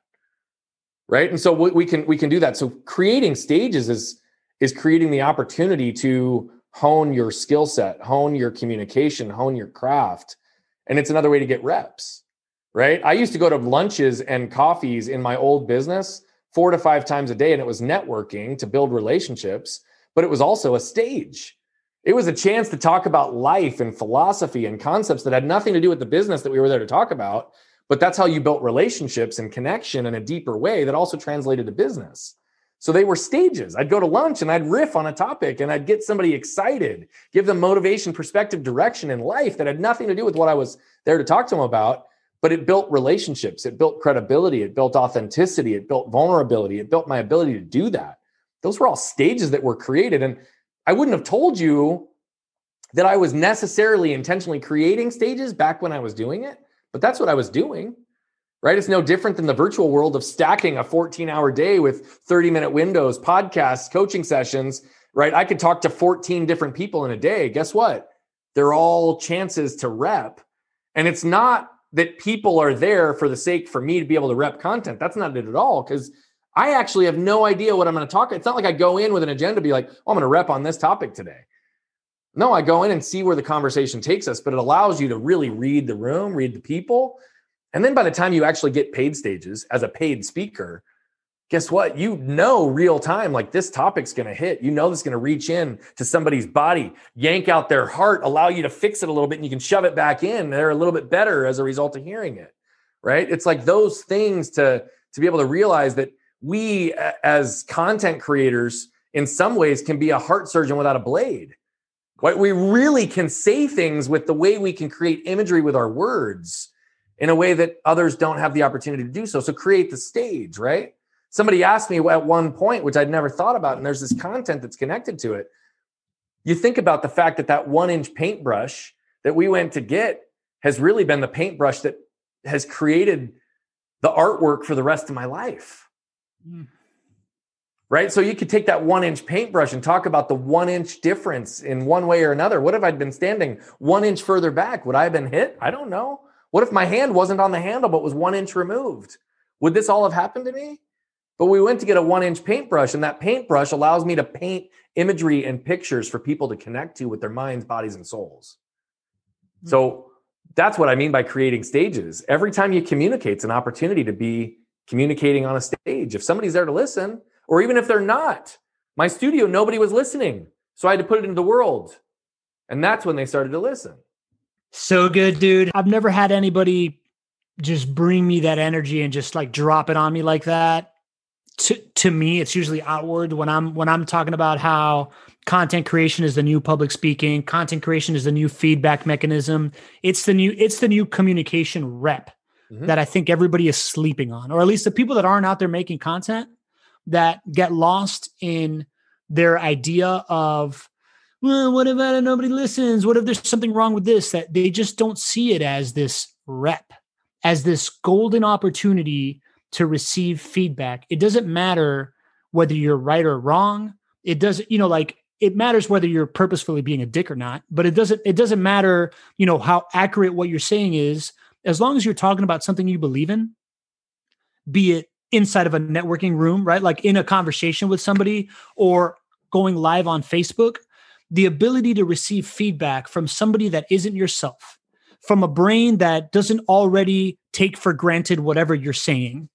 Right. And so we can we can do that. So creating stages is is creating the opportunity to hone your skill set, hone your communication, hone your craft and it's another way to get reps right? I used to go to lunches and coffees in my old business four to five times a day, and it was networking to build relationships, but it was also a stage. It was a chance to talk about life and philosophy and concepts that had nothing to do with the business that we were there to talk about. But that's how you built relationships and connection in a deeper way that also translated to business. So they were stages. I'd go to lunch and I'd riff on a topic and I'd get somebody excited, give them motivation, perspective, direction in life that had nothing to do with what I was there to talk to them about. But it built relationships, it built credibility, it built authenticity, it built vulnerability, it built my ability to do that. Those were all stages that were created. And I wouldn't have told you that I was necessarily intentionally creating stages back when I was doing it, but that's what I was doing right? It's no different than the virtual world of stacking a 14 hour day with 30 minute windows, podcasts, coaching sessions, right? I could talk to 14 different people in a day. Guess what? They're all chances to rep. And it's not that people are there for the sake for me to be able to rep content. That's not it at all. Because I actually have no idea what I'm going to talk. About. It's not like I go in with an agenda, be like, oh, I'm going to rep on this topic today. No, I go in and see where the conversation takes us, but it allows you to really read the room, read the people, and then by the time you actually get paid stages as a paid speaker, guess what? You know real time, like this topic's going to hit. You know this is going to reach in to somebody's body, yank out their heart, allow you to fix it a little bit, and you can shove it back in. They're a little bit better as a result of hearing it, right? It's like those things to to be able to realize that we as content creators, in some ways, can be a heart surgeon without a blade. Right? We really can say things with the way we can create imagery with our words in a way that others don't have the opportunity to do so. So create the stage, right? Somebody asked me at one point, which I'd never thought about, and there's this content that's connected to it. You think about the fact that that one inch paintbrush that we went to get has really been the paintbrush that has created the artwork for the rest of my life. Mm. Right. So you could take that one inch paintbrush and talk about the one inch difference in one way or another. What if I'd been standing one inch further back? Would I have been hit? I don't know. What if my hand wasn't on the handle but was one inch removed? Would this all have happened to me? But we went to get a one inch paintbrush, and that paintbrush allows me to paint imagery and pictures for people to connect to with their minds, bodies, and souls. Mm-hmm. So that's what I mean by creating stages. Every time you communicate, it's an opportunity to be communicating on a stage. If somebody's there to listen, or even if they're not, my studio, nobody was listening. So I had to put it into the world. And that's when they started to listen. So good, dude. I've never had anybody just bring me that energy and just like drop it on me like that. To to me, it's usually outward when I'm when I'm talking about how content creation is the new public speaking, content creation is the new feedback mechanism. It's the new it's the new communication rep mm-hmm. that I think everybody is sleeping on, or at least the people that aren't out there making content that get lost in their idea of well, what if nobody listens? What if there's something wrong with this? That they just don't see it as this rep, as this golden opportunity to receive feedback. It doesn't matter whether you're right or wrong. It doesn't, you know, like it matters whether you're purposefully being a dick or not, but it doesn't, it doesn't matter, you know, how accurate what you're saying is, as long as you're talking about something you believe in, be it inside of a networking room, right? Like in a conversation with somebody or going live on Facebook the ability to receive feedback from somebody that isn't yourself, from a brain that doesn't already take for granted whatever you're saying,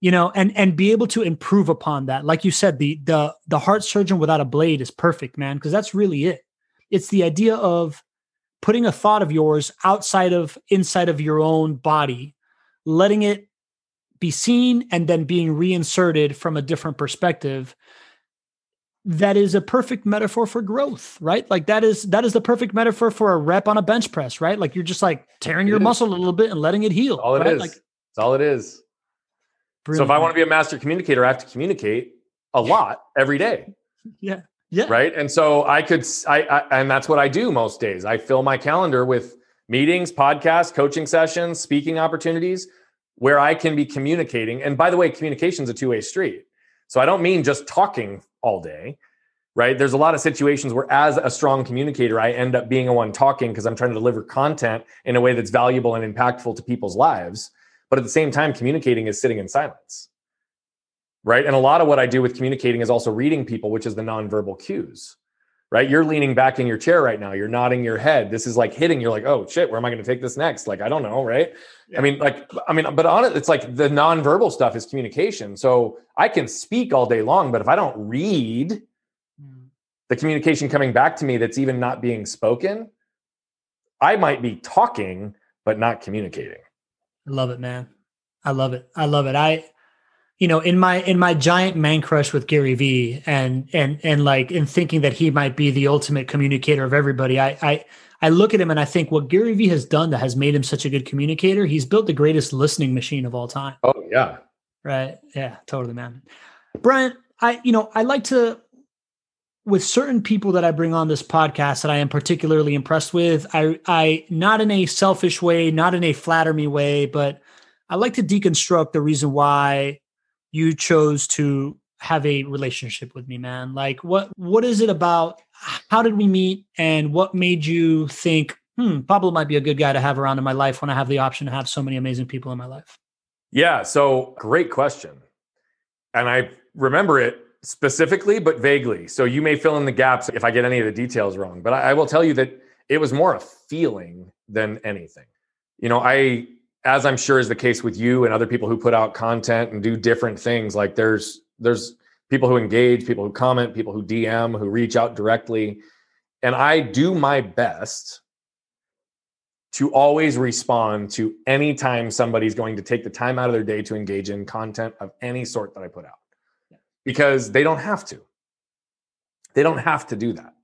you know, and and be able to improve upon that. Like you said, the the the heart surgeon without a blade is perfect, man, because that's really it. It's the idea of putting a thought of yours outside of inside of your own body, letting it be seen and then being reinserted from a different perspective that is a perfect metaphor for growth, right? Like that is that is the perfect metaphor for a rep on a bench press, right? Like you're just like tearing your muscle a little bit and letting it heal. all it right? is. Like, That's all it is. Brilliant. So if I want to be a master communicator, I have to communicate a lot every day. Yeah. Yeah. Right. And so I could, I, I, and that's what I do most days. I fill my calendar with meetings, podcasts, coaching sessions, speaking opportunities where I can be communicating. And by the way, communication is a two way street. So I don't mean just talking all day, right? There's a lot of situations where, as a strong communicator, I end up being a one talking because I'm trying to deliver content in a way that's valuable and impactful to people's lives. But at the same time, communicating is sitting in silence, right? And a lot of what I do with communicating is also reading people, which is the nonverbal cues, right? You're leaning back in your chair right now. You're nodding your head. This is like hitting. You're like, oh shit, where am I going to take this next? Like, I don't know, right? Yeah. I mean, like, I mean, but on it, it's like the nonverbal stuff is communication. So I can speak all day long, but if I don't read hmm. the communication coming back to me that's even not being spoken, I might be talking, but not communicating. I love it, man. I love it. I love it. I you know in my in my giant man crush with Gary Vee and and and like in thinking that he might be the ultimate communicator of everybody I I I look at him and I think what Gary Vee has done that has made him such a good communicator he's built the greatest listening machine of all time. Oh yeah. Right? Yeah totally man. Brian I you know I like to with certain people that I bring on this podcast that I am particularly impressed with I I not in a selfish way not in a flatter me way but I like to deconstruct the reason why you chose to have a relationship with me, man? Like what what is it about? How did we meet and what made you think, hmm, Pablo might be a good guy to have around in my life when I have the option to have so many amazing people in my life? Yeah, so great question. And I remember it specifically, but vaguely. So you may fill in the gaps if I get any of the details wrong. But I, I will tell you that it was more a feeling than anything. You know, I as I'm sure is the case with you and other people who put out content and do different things, like there's there's people who engage, people who comment, people who DM, who reach out directly. And I do my best to always respond to any time somebody's going to take the time out of their day to engage in content of any sort that I put out. Because they don't have to. They don't have to do that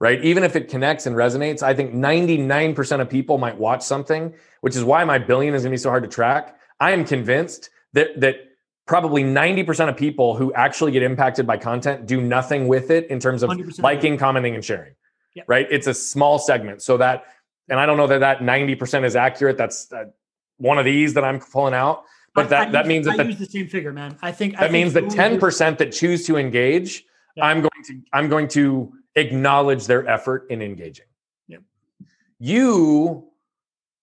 right? Even if it connects and resonates, I think 99% of people might watch something, which is why my billion is going to be so hard to track. I am convinced that that probably 90% of people who actually get impacted by content do nothing with it in terms of liking, commenting and sharing. Yep. Right? It's a small segment. So that and I don't know that that 90% is accurate. That's uh, one of these that I'm pulling out. But I, that, I that use, means that I the, use the same figure, man. I think that I means the 10% that choose to engage, yeah. I'm going to I'm going to acknowledge their effort in engaging. Yep. You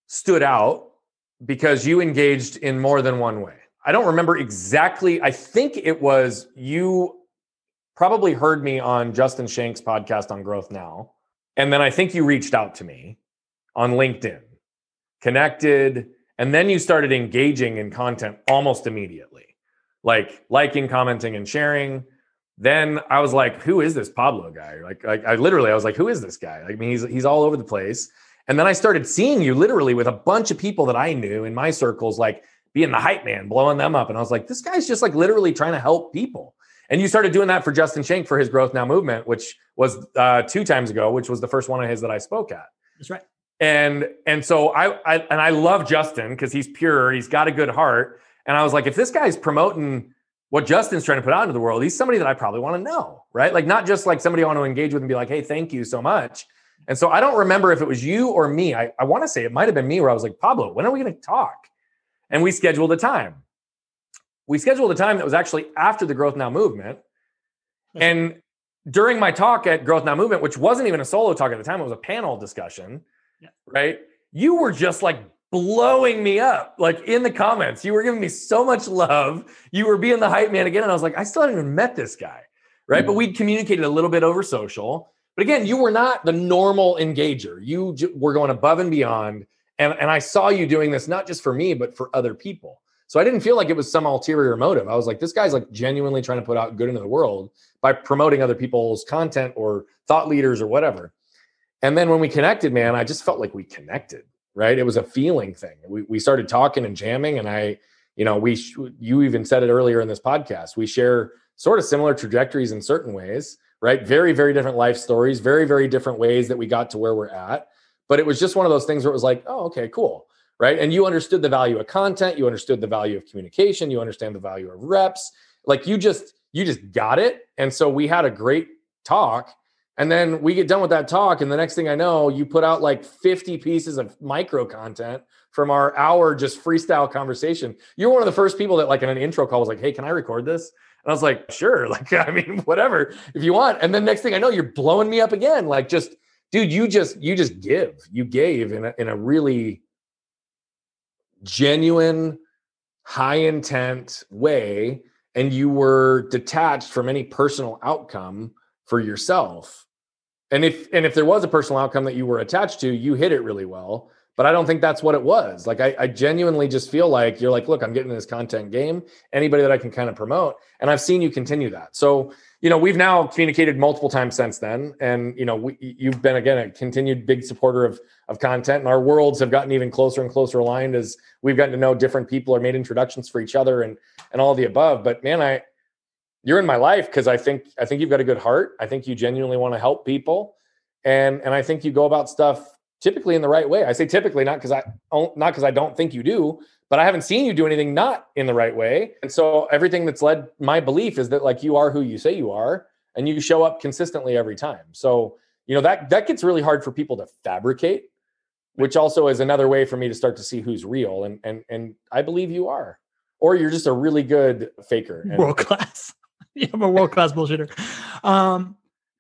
stood out because you engaged in more than one way. I don't remember exactly. I think it was you probably heard me on Justin Schenck's podcast on Growth Now. And then I think you reached out to me on LinkedIn, connected, and then you started engaging in content almost immediately, like liking, commenting, and sharing then I was like, who is this Pablo guy? Like, like I literally, I was like, who is this guy? I mean, he's he's all over the place. And then I started seeing you literally with a bunch of people that I knew in my circles, like being the hype man, blowing them up. And I was like, this guy's just like literally trying to help people. And you started doing that for Justin Schenck for his Growth Now movement, which was uh, two times ago, which was the first one of his that I spoke at. That's right. And and so I, I and I love Justin because he's pure, he's got a good heart. And I was like, if this guy's promoting what Justin's trying to put out into the world, he's somebody that I probably want to know, right? Like not just like somebody I want to engage with and be like, hey, thank you so much. And so I don't remember if it was you or me. I, I want to say it might have been me where I was like, Pablo, when are we going to talk? And we scheduled a time. We scheduled a time that was actually after the Growth Now movement. And during my talk at Growth Now movement, which wasn't even a solo talk at the time, it was a panel discussion, yeah. right? You were just like blowing me up like in the comments. You were giving me so much love. You were being the hype man again. And I was like, I still haven't even met this guy. Right. Mm-hmm. But we communicated a little bit over social. But again, you were not the normal engager. You j- were going above and beyond. And, and I saw you doing this not just for me, but for other people. So I didn't feel like it was some ulterior motive. I was like, this guy's like genuinely trying to put out good into the world by promoting other people's content or thought leaders or whatever. And then when we connected, man, I just felt like we connected right? It was a feeling thing. We, we started talking and jamming, and I, you know, we, you even said it earlier in this podcast. We share sort of similar trajectories in certain ways, right? Very, very different life stories, very, very different ways that we got to where we're at. But it was just one of those things where it was like, oh, okay, cool. Right. And you understood the value of content, you understood the value of communication, you understand the value of reps. Like you just, you just got it. And so we had a great talk and then we get done with that talk, and the next thing I know, you put out like 50 pieces of micro content from our hour just freestyle conversation. You're one of the first people that, like, in an intro call was like, Hey, can I record this? And I was like, Sure. Like, I mean, whatever, if you want. And then next thing I know, you're blowing me up again. Like, just, dude, you just, you just give. You gave in a, in a really genuine, high intent way. And you were detached from any personal outcome for yourself. And if and if there was a personal outcome that you were attached to, you hit it really well. But I don't think that's what it was. Like I, I genuinely just feel like you're like, look, I'm getting this content game. Anybody that I can kind of promote, and I've seen you continue that. So you know, we've now communicated multiple times since then, and you know, we, you've been again a continued big supporter of of content, and our worlds have gotten even closer and closer aligned as we've gotten to know different people or made introductions for each other, and and all the above. But man, I you're in my life because I think I think you've got a good heart. I think you genuinely want to help people, and and I think you go about stuff typically in the right way. I say typically not because I not because I don't think you do, but I haven't seen you do anything not in the right way. And so everything that's led my belief is that like you are who you say you are and you show up consistently every time. So, you know, that that gets really hard for people to fabricate, which also is another way for me to start to see who's real and and and I believe you are. Or you're just a really good faker. World class. yeah, I'm a world class bullshitter. Um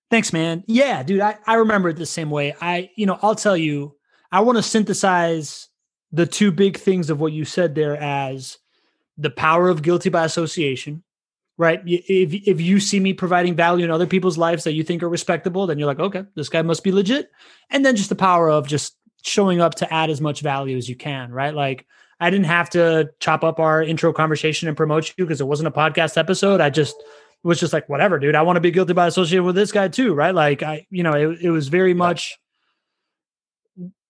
thanks man. Yeah, dude, I I remember it the same way. I you know, I'll tell you I want to synthesize the two big things of what you said there as the power of guilty by association right if, if you see me providing value in other people's lives that you think are respectable then you're like okay this guy must be legit and then just the power of just showing up to add as much value as you can right like i didn't have to chop up our intro conversation and promote you because it wasn't a podcast episode. I just was just like whatever dude. I want to be guilty by association with this guy too right? Like i you know it, it was very much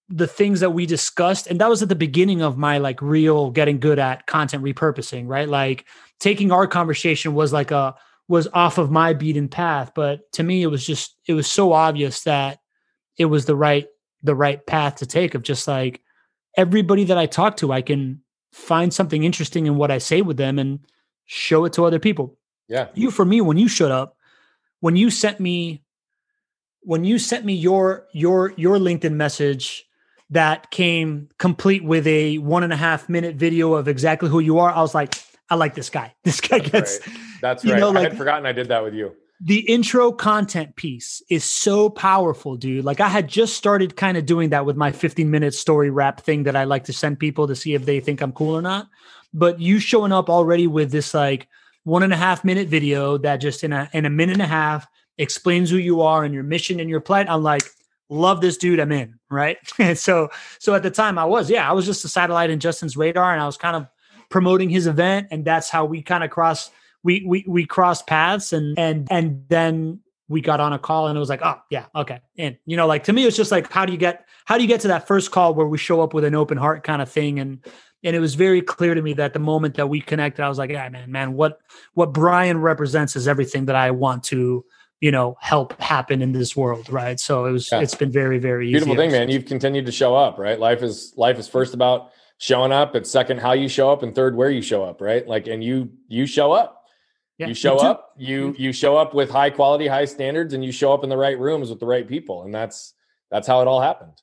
the things that we discussed. And that was at the beginning of my like real getting good at content repurposing right? Like taking our conversation was like a was off of my beaten path. But to me it was just it was so obvious that it was the right the right path to take of just like everybody that i talk to i can find something interesting in what i say with them and show it to other people yeah you for me when you showed up when you sent me when you sent me your your your linkedin message that came complete with a one and a half minute video of exactly who you are. I was like, I like this guy. This guy That's gets. Right. That's right. Know, like, I had forgotten I did that with you. The intro content piece is so powerful, dude. Like I had just started kind of doing that with my 15 minute story wrap thing that I like to send people to see if they think I'm cool or not. But you showing up already with this like one and a half minute video that just in a in a minute and a half explains who you are and your mission and your plight. I'm like, love this dude i'm in right and so so at the time i was yeah i was just a satellite in justin's radar and i was kind of promoting his event and that's how we kind of crossed we we we crossed paths and and and then we got on a call and it was like oh yeah okay and you know like to me it's just like how do you get how do you get to that first call where we show up with an open heart kind of thing? And and it was very clear to me that the moment that we connected i was like yeah man man what what brian represents is everything that i want to you know help happen in this world right? So it was yeah. it's been very very beautiful thing man. you've continued to show up right? Life is life is first about showing up it's second how you show up and third where you show up right? Like and you you show up yeah, you show up you mm-hmm. you show up with high quality high standards and you show up in the right rooms with the right people and that's that's how it all happened.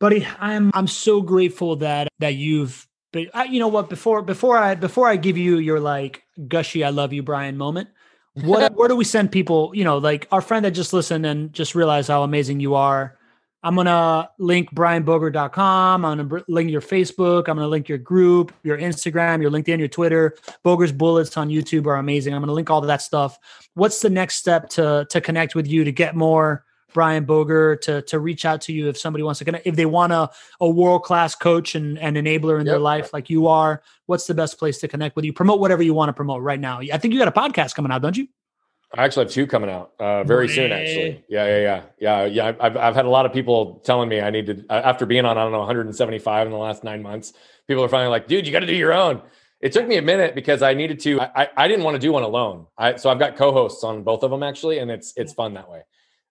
Buddy i'm i'm so grateful that that you've but you know what before before i before i give you your like gushy i love you brian moment what where do we send people you know like our friend that just listened and just realized how amazing you are i'm gonna link brianbogert.com i'm gonna link your facebook i'm gonna link your group your instagram your linkedin your twitter bogert's bullets on youtube are amazing i'm gonna link all of that stuff what's the next step to to connect with you to get more Brian Bogert to to reach out to you if somebody wants to connect, if they want a, a world class coach and, and enabler in yep. their life like you are, what's the best place to connect with you? Promote whatever you want to promote right now. I think you got a podcast coming out, don't you? I actually have two coming out uh, very soon. Actually, yeah, yeah, yeah, yeah, yeah. I've I've had a lot of people telling me I need to after being on I don't know 175 in the last nine months. People are finally like, dude, you got to do your own. It took me a minute because I needed to. I, I didn't want to do one alone. I, so I've got co-hosts on both of them actually, and it's it's fun that way.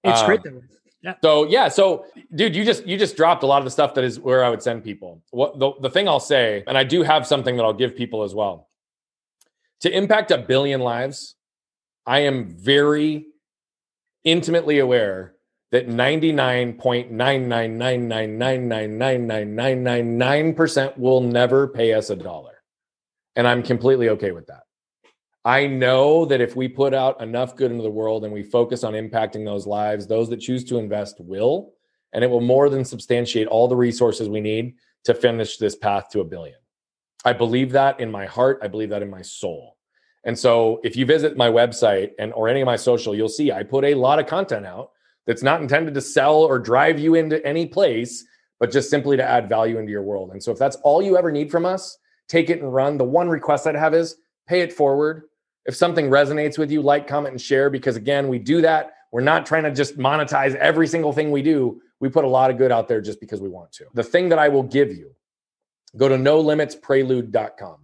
It's um, great. That way. Yeah. So yeah, so dude, you just you just dropped a lot of the stuff that is where I would send people. What the, the thing I'll say, and I do have something that I'll give people as well. To impact a billion lives, I am very intimately aware that 99.99999999999% will never pay us a dollar. And I'm completely okay with that. I know that if we put out enough good into the world and we focus on impacting those lives, those that choose to invest will, and it will more than substantiate all the resources we need to finish this path to a billion. I believe that in my heart. I believe that in my soul. And so if you visit my website and or any of my social, you'll see I put a lot of content out that's not intended to sell or drive you into any place, but just simply to add value into your world. And so if that's all you ever need from us, take it and run. The one request I'd have is pay it forward. If something resonates with you, like, comment, and share, because again, we do that. We're not trying to just monetize every single thing we do. We put a lot of good out there just because we want to. The thing that I will give you, go to nolimitsprelude.com.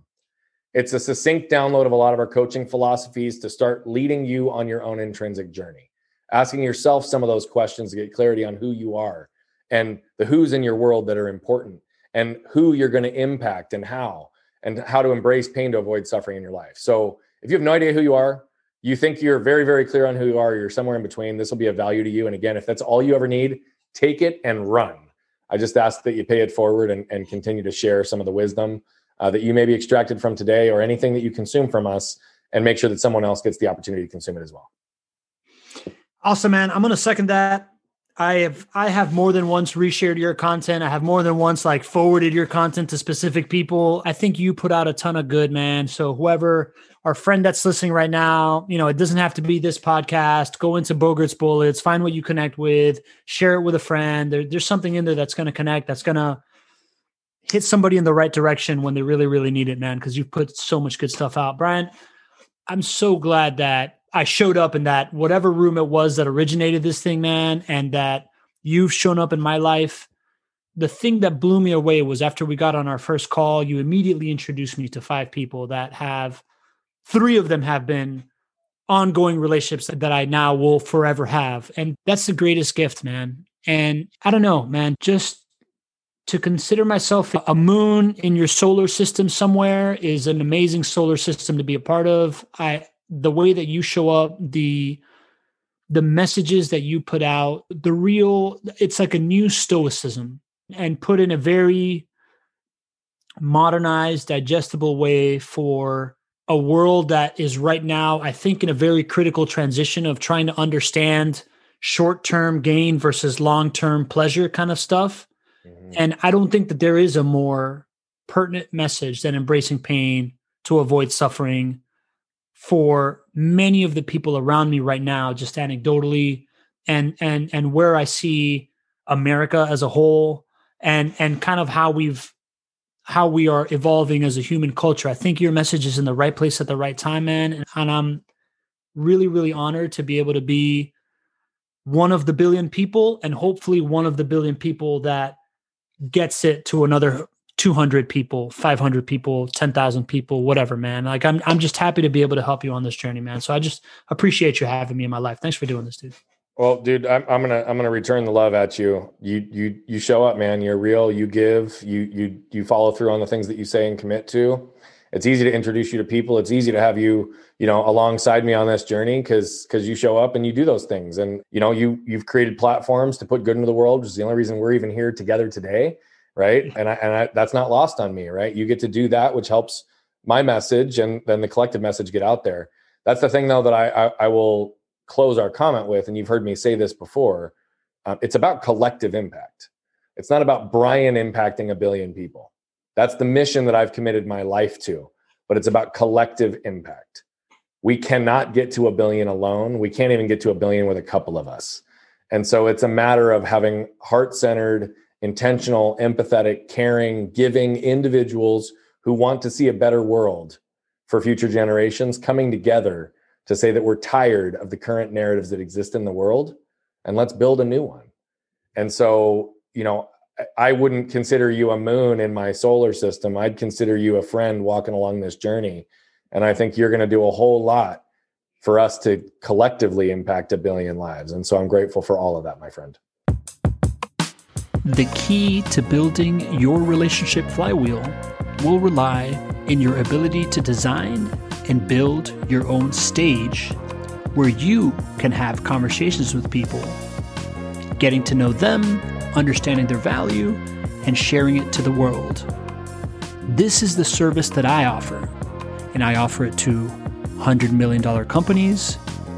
It's a succinct download of a lot of our coaching philosophies to start leading you on your own intrinsic journey, asking yourself some of those questions to get clarity on who you are and the who's in your world that are important and who you're going to impact and how and how to embrace pain to avoid suffering in your life. So, if you have no idea who you are, you think you're very, very clear on who you are, you're somewhere in between, this will be a value to you. And again, if that's all you ever need, take it and run. I just ask that you pay it forward and, and continue to share some of the wisdom uh, that you may be extracted from today or anything that you consume from us and make sure that someone else gets the opportunity to consume it as well. Awesome, man. I'm going to second that. I have I have more than once reshared your content. I have more than once like forwarded your content to specific people. I think you put out a ton of good, man. So whoever our friend that's listening right now, you know, it doesn't have to be this podcast. Go into Bogert's Bullets, find what you connect with, share it with a friend. There, there's something in there that's going to connect. That's going to hit somebody in the right direction when they really, really need it, man. Because you've put so much good stuff out, Brian. I'm so glad that I showed up in that whatever room it was that originated this thing, man, and that you've shown up in my life. The thing that blew me away was after we got on our first call, you immediately introduced me to five people that have, three of them have been ongoing relationships that I now will forever have. And that's the greatest gift, man. And I don't know, man, just to consider myself a moon in your solar system somewhere is an amazing solar system to be a part of. I the way that you show up, the the messages that you put out, the real it's like a new stoicism and put in a very modernized, digestible way for a world that is right now, I think, in a very critical transition of trying to understand short term gain versus long term pleasure kind of stuff. Mm-hmm. And I don't think that there is a more pertinent message than embracing pain to avoid suffering for many of the people around me right now, just anecdotally, and and and where I see America as a whole, and and kind of how we've how we are evolving as a human culture. I think your message is in the right place at the right time, man. And, and I'm really, really honored to be able to be one of the billion people and hopefully one of the billion people that gets it to another 200 people 500 people 10,000 people whatever man. Like I'm I'm just happy to be able to help you on this journey man. So I just appreciate you having me in my life. Thanks for doing this dude. Well dude I'm, I'm gonna I'm gonna return the love at you. You you you show up man. You're real. You give. You you you follow through on the things that you say and commit to it's easy to introduce you to people. It's easy to have you you know alongside me on this journey because because you show up and you do those things. And you know you you've created platforms to put good into the world which is the only reason we're even here together today right? And I, and I, that's not lost on me right? You get to do that which helps my message and then the collective message get out there. That's the thing though that i i, I will close our comment with and you've heard me say this before um, it's about collective impact. It's not about brian impacting a billion people that's the mission that I've committed my life to, but it's about collective impact. We cannot get to a billion alone. We can't even get to a billion with a couple of us. And so it's a matter of having heart centered, intentional, empathetic, caring, giving individuals who want to see a better world for future generations coming together to say that we're tired of the current narratives that exist in the world and let's build a new one. And so, you know, I wouldn't consider you a moon in my solar system. I'd consider you a friend walking along this journey. And I think you're going to do a whole lot for us to collectively impact a billion lives. And so I'm grateful for all of that, my friend. The key to building your relationship flywheel will rely in your ability to design and build your own stage where you can have conversations with people, getting to know them understanding their value, and sharing it to the world. This is the service that I offer, and I offer it to $100 million companies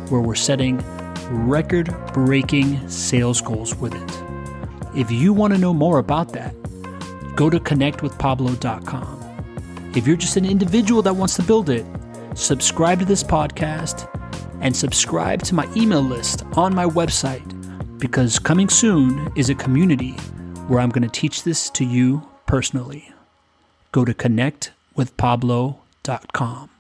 where we're setting record breaking sales goals with it. If you want to know more about that, go to connectwithpablo.com. If you're just an individual that wants to build it, subscribe to this podcast, and subscribe to my email list on my website because coming soon is a community where I'm going to teach this to you personally. Go to connectwithpablo.com.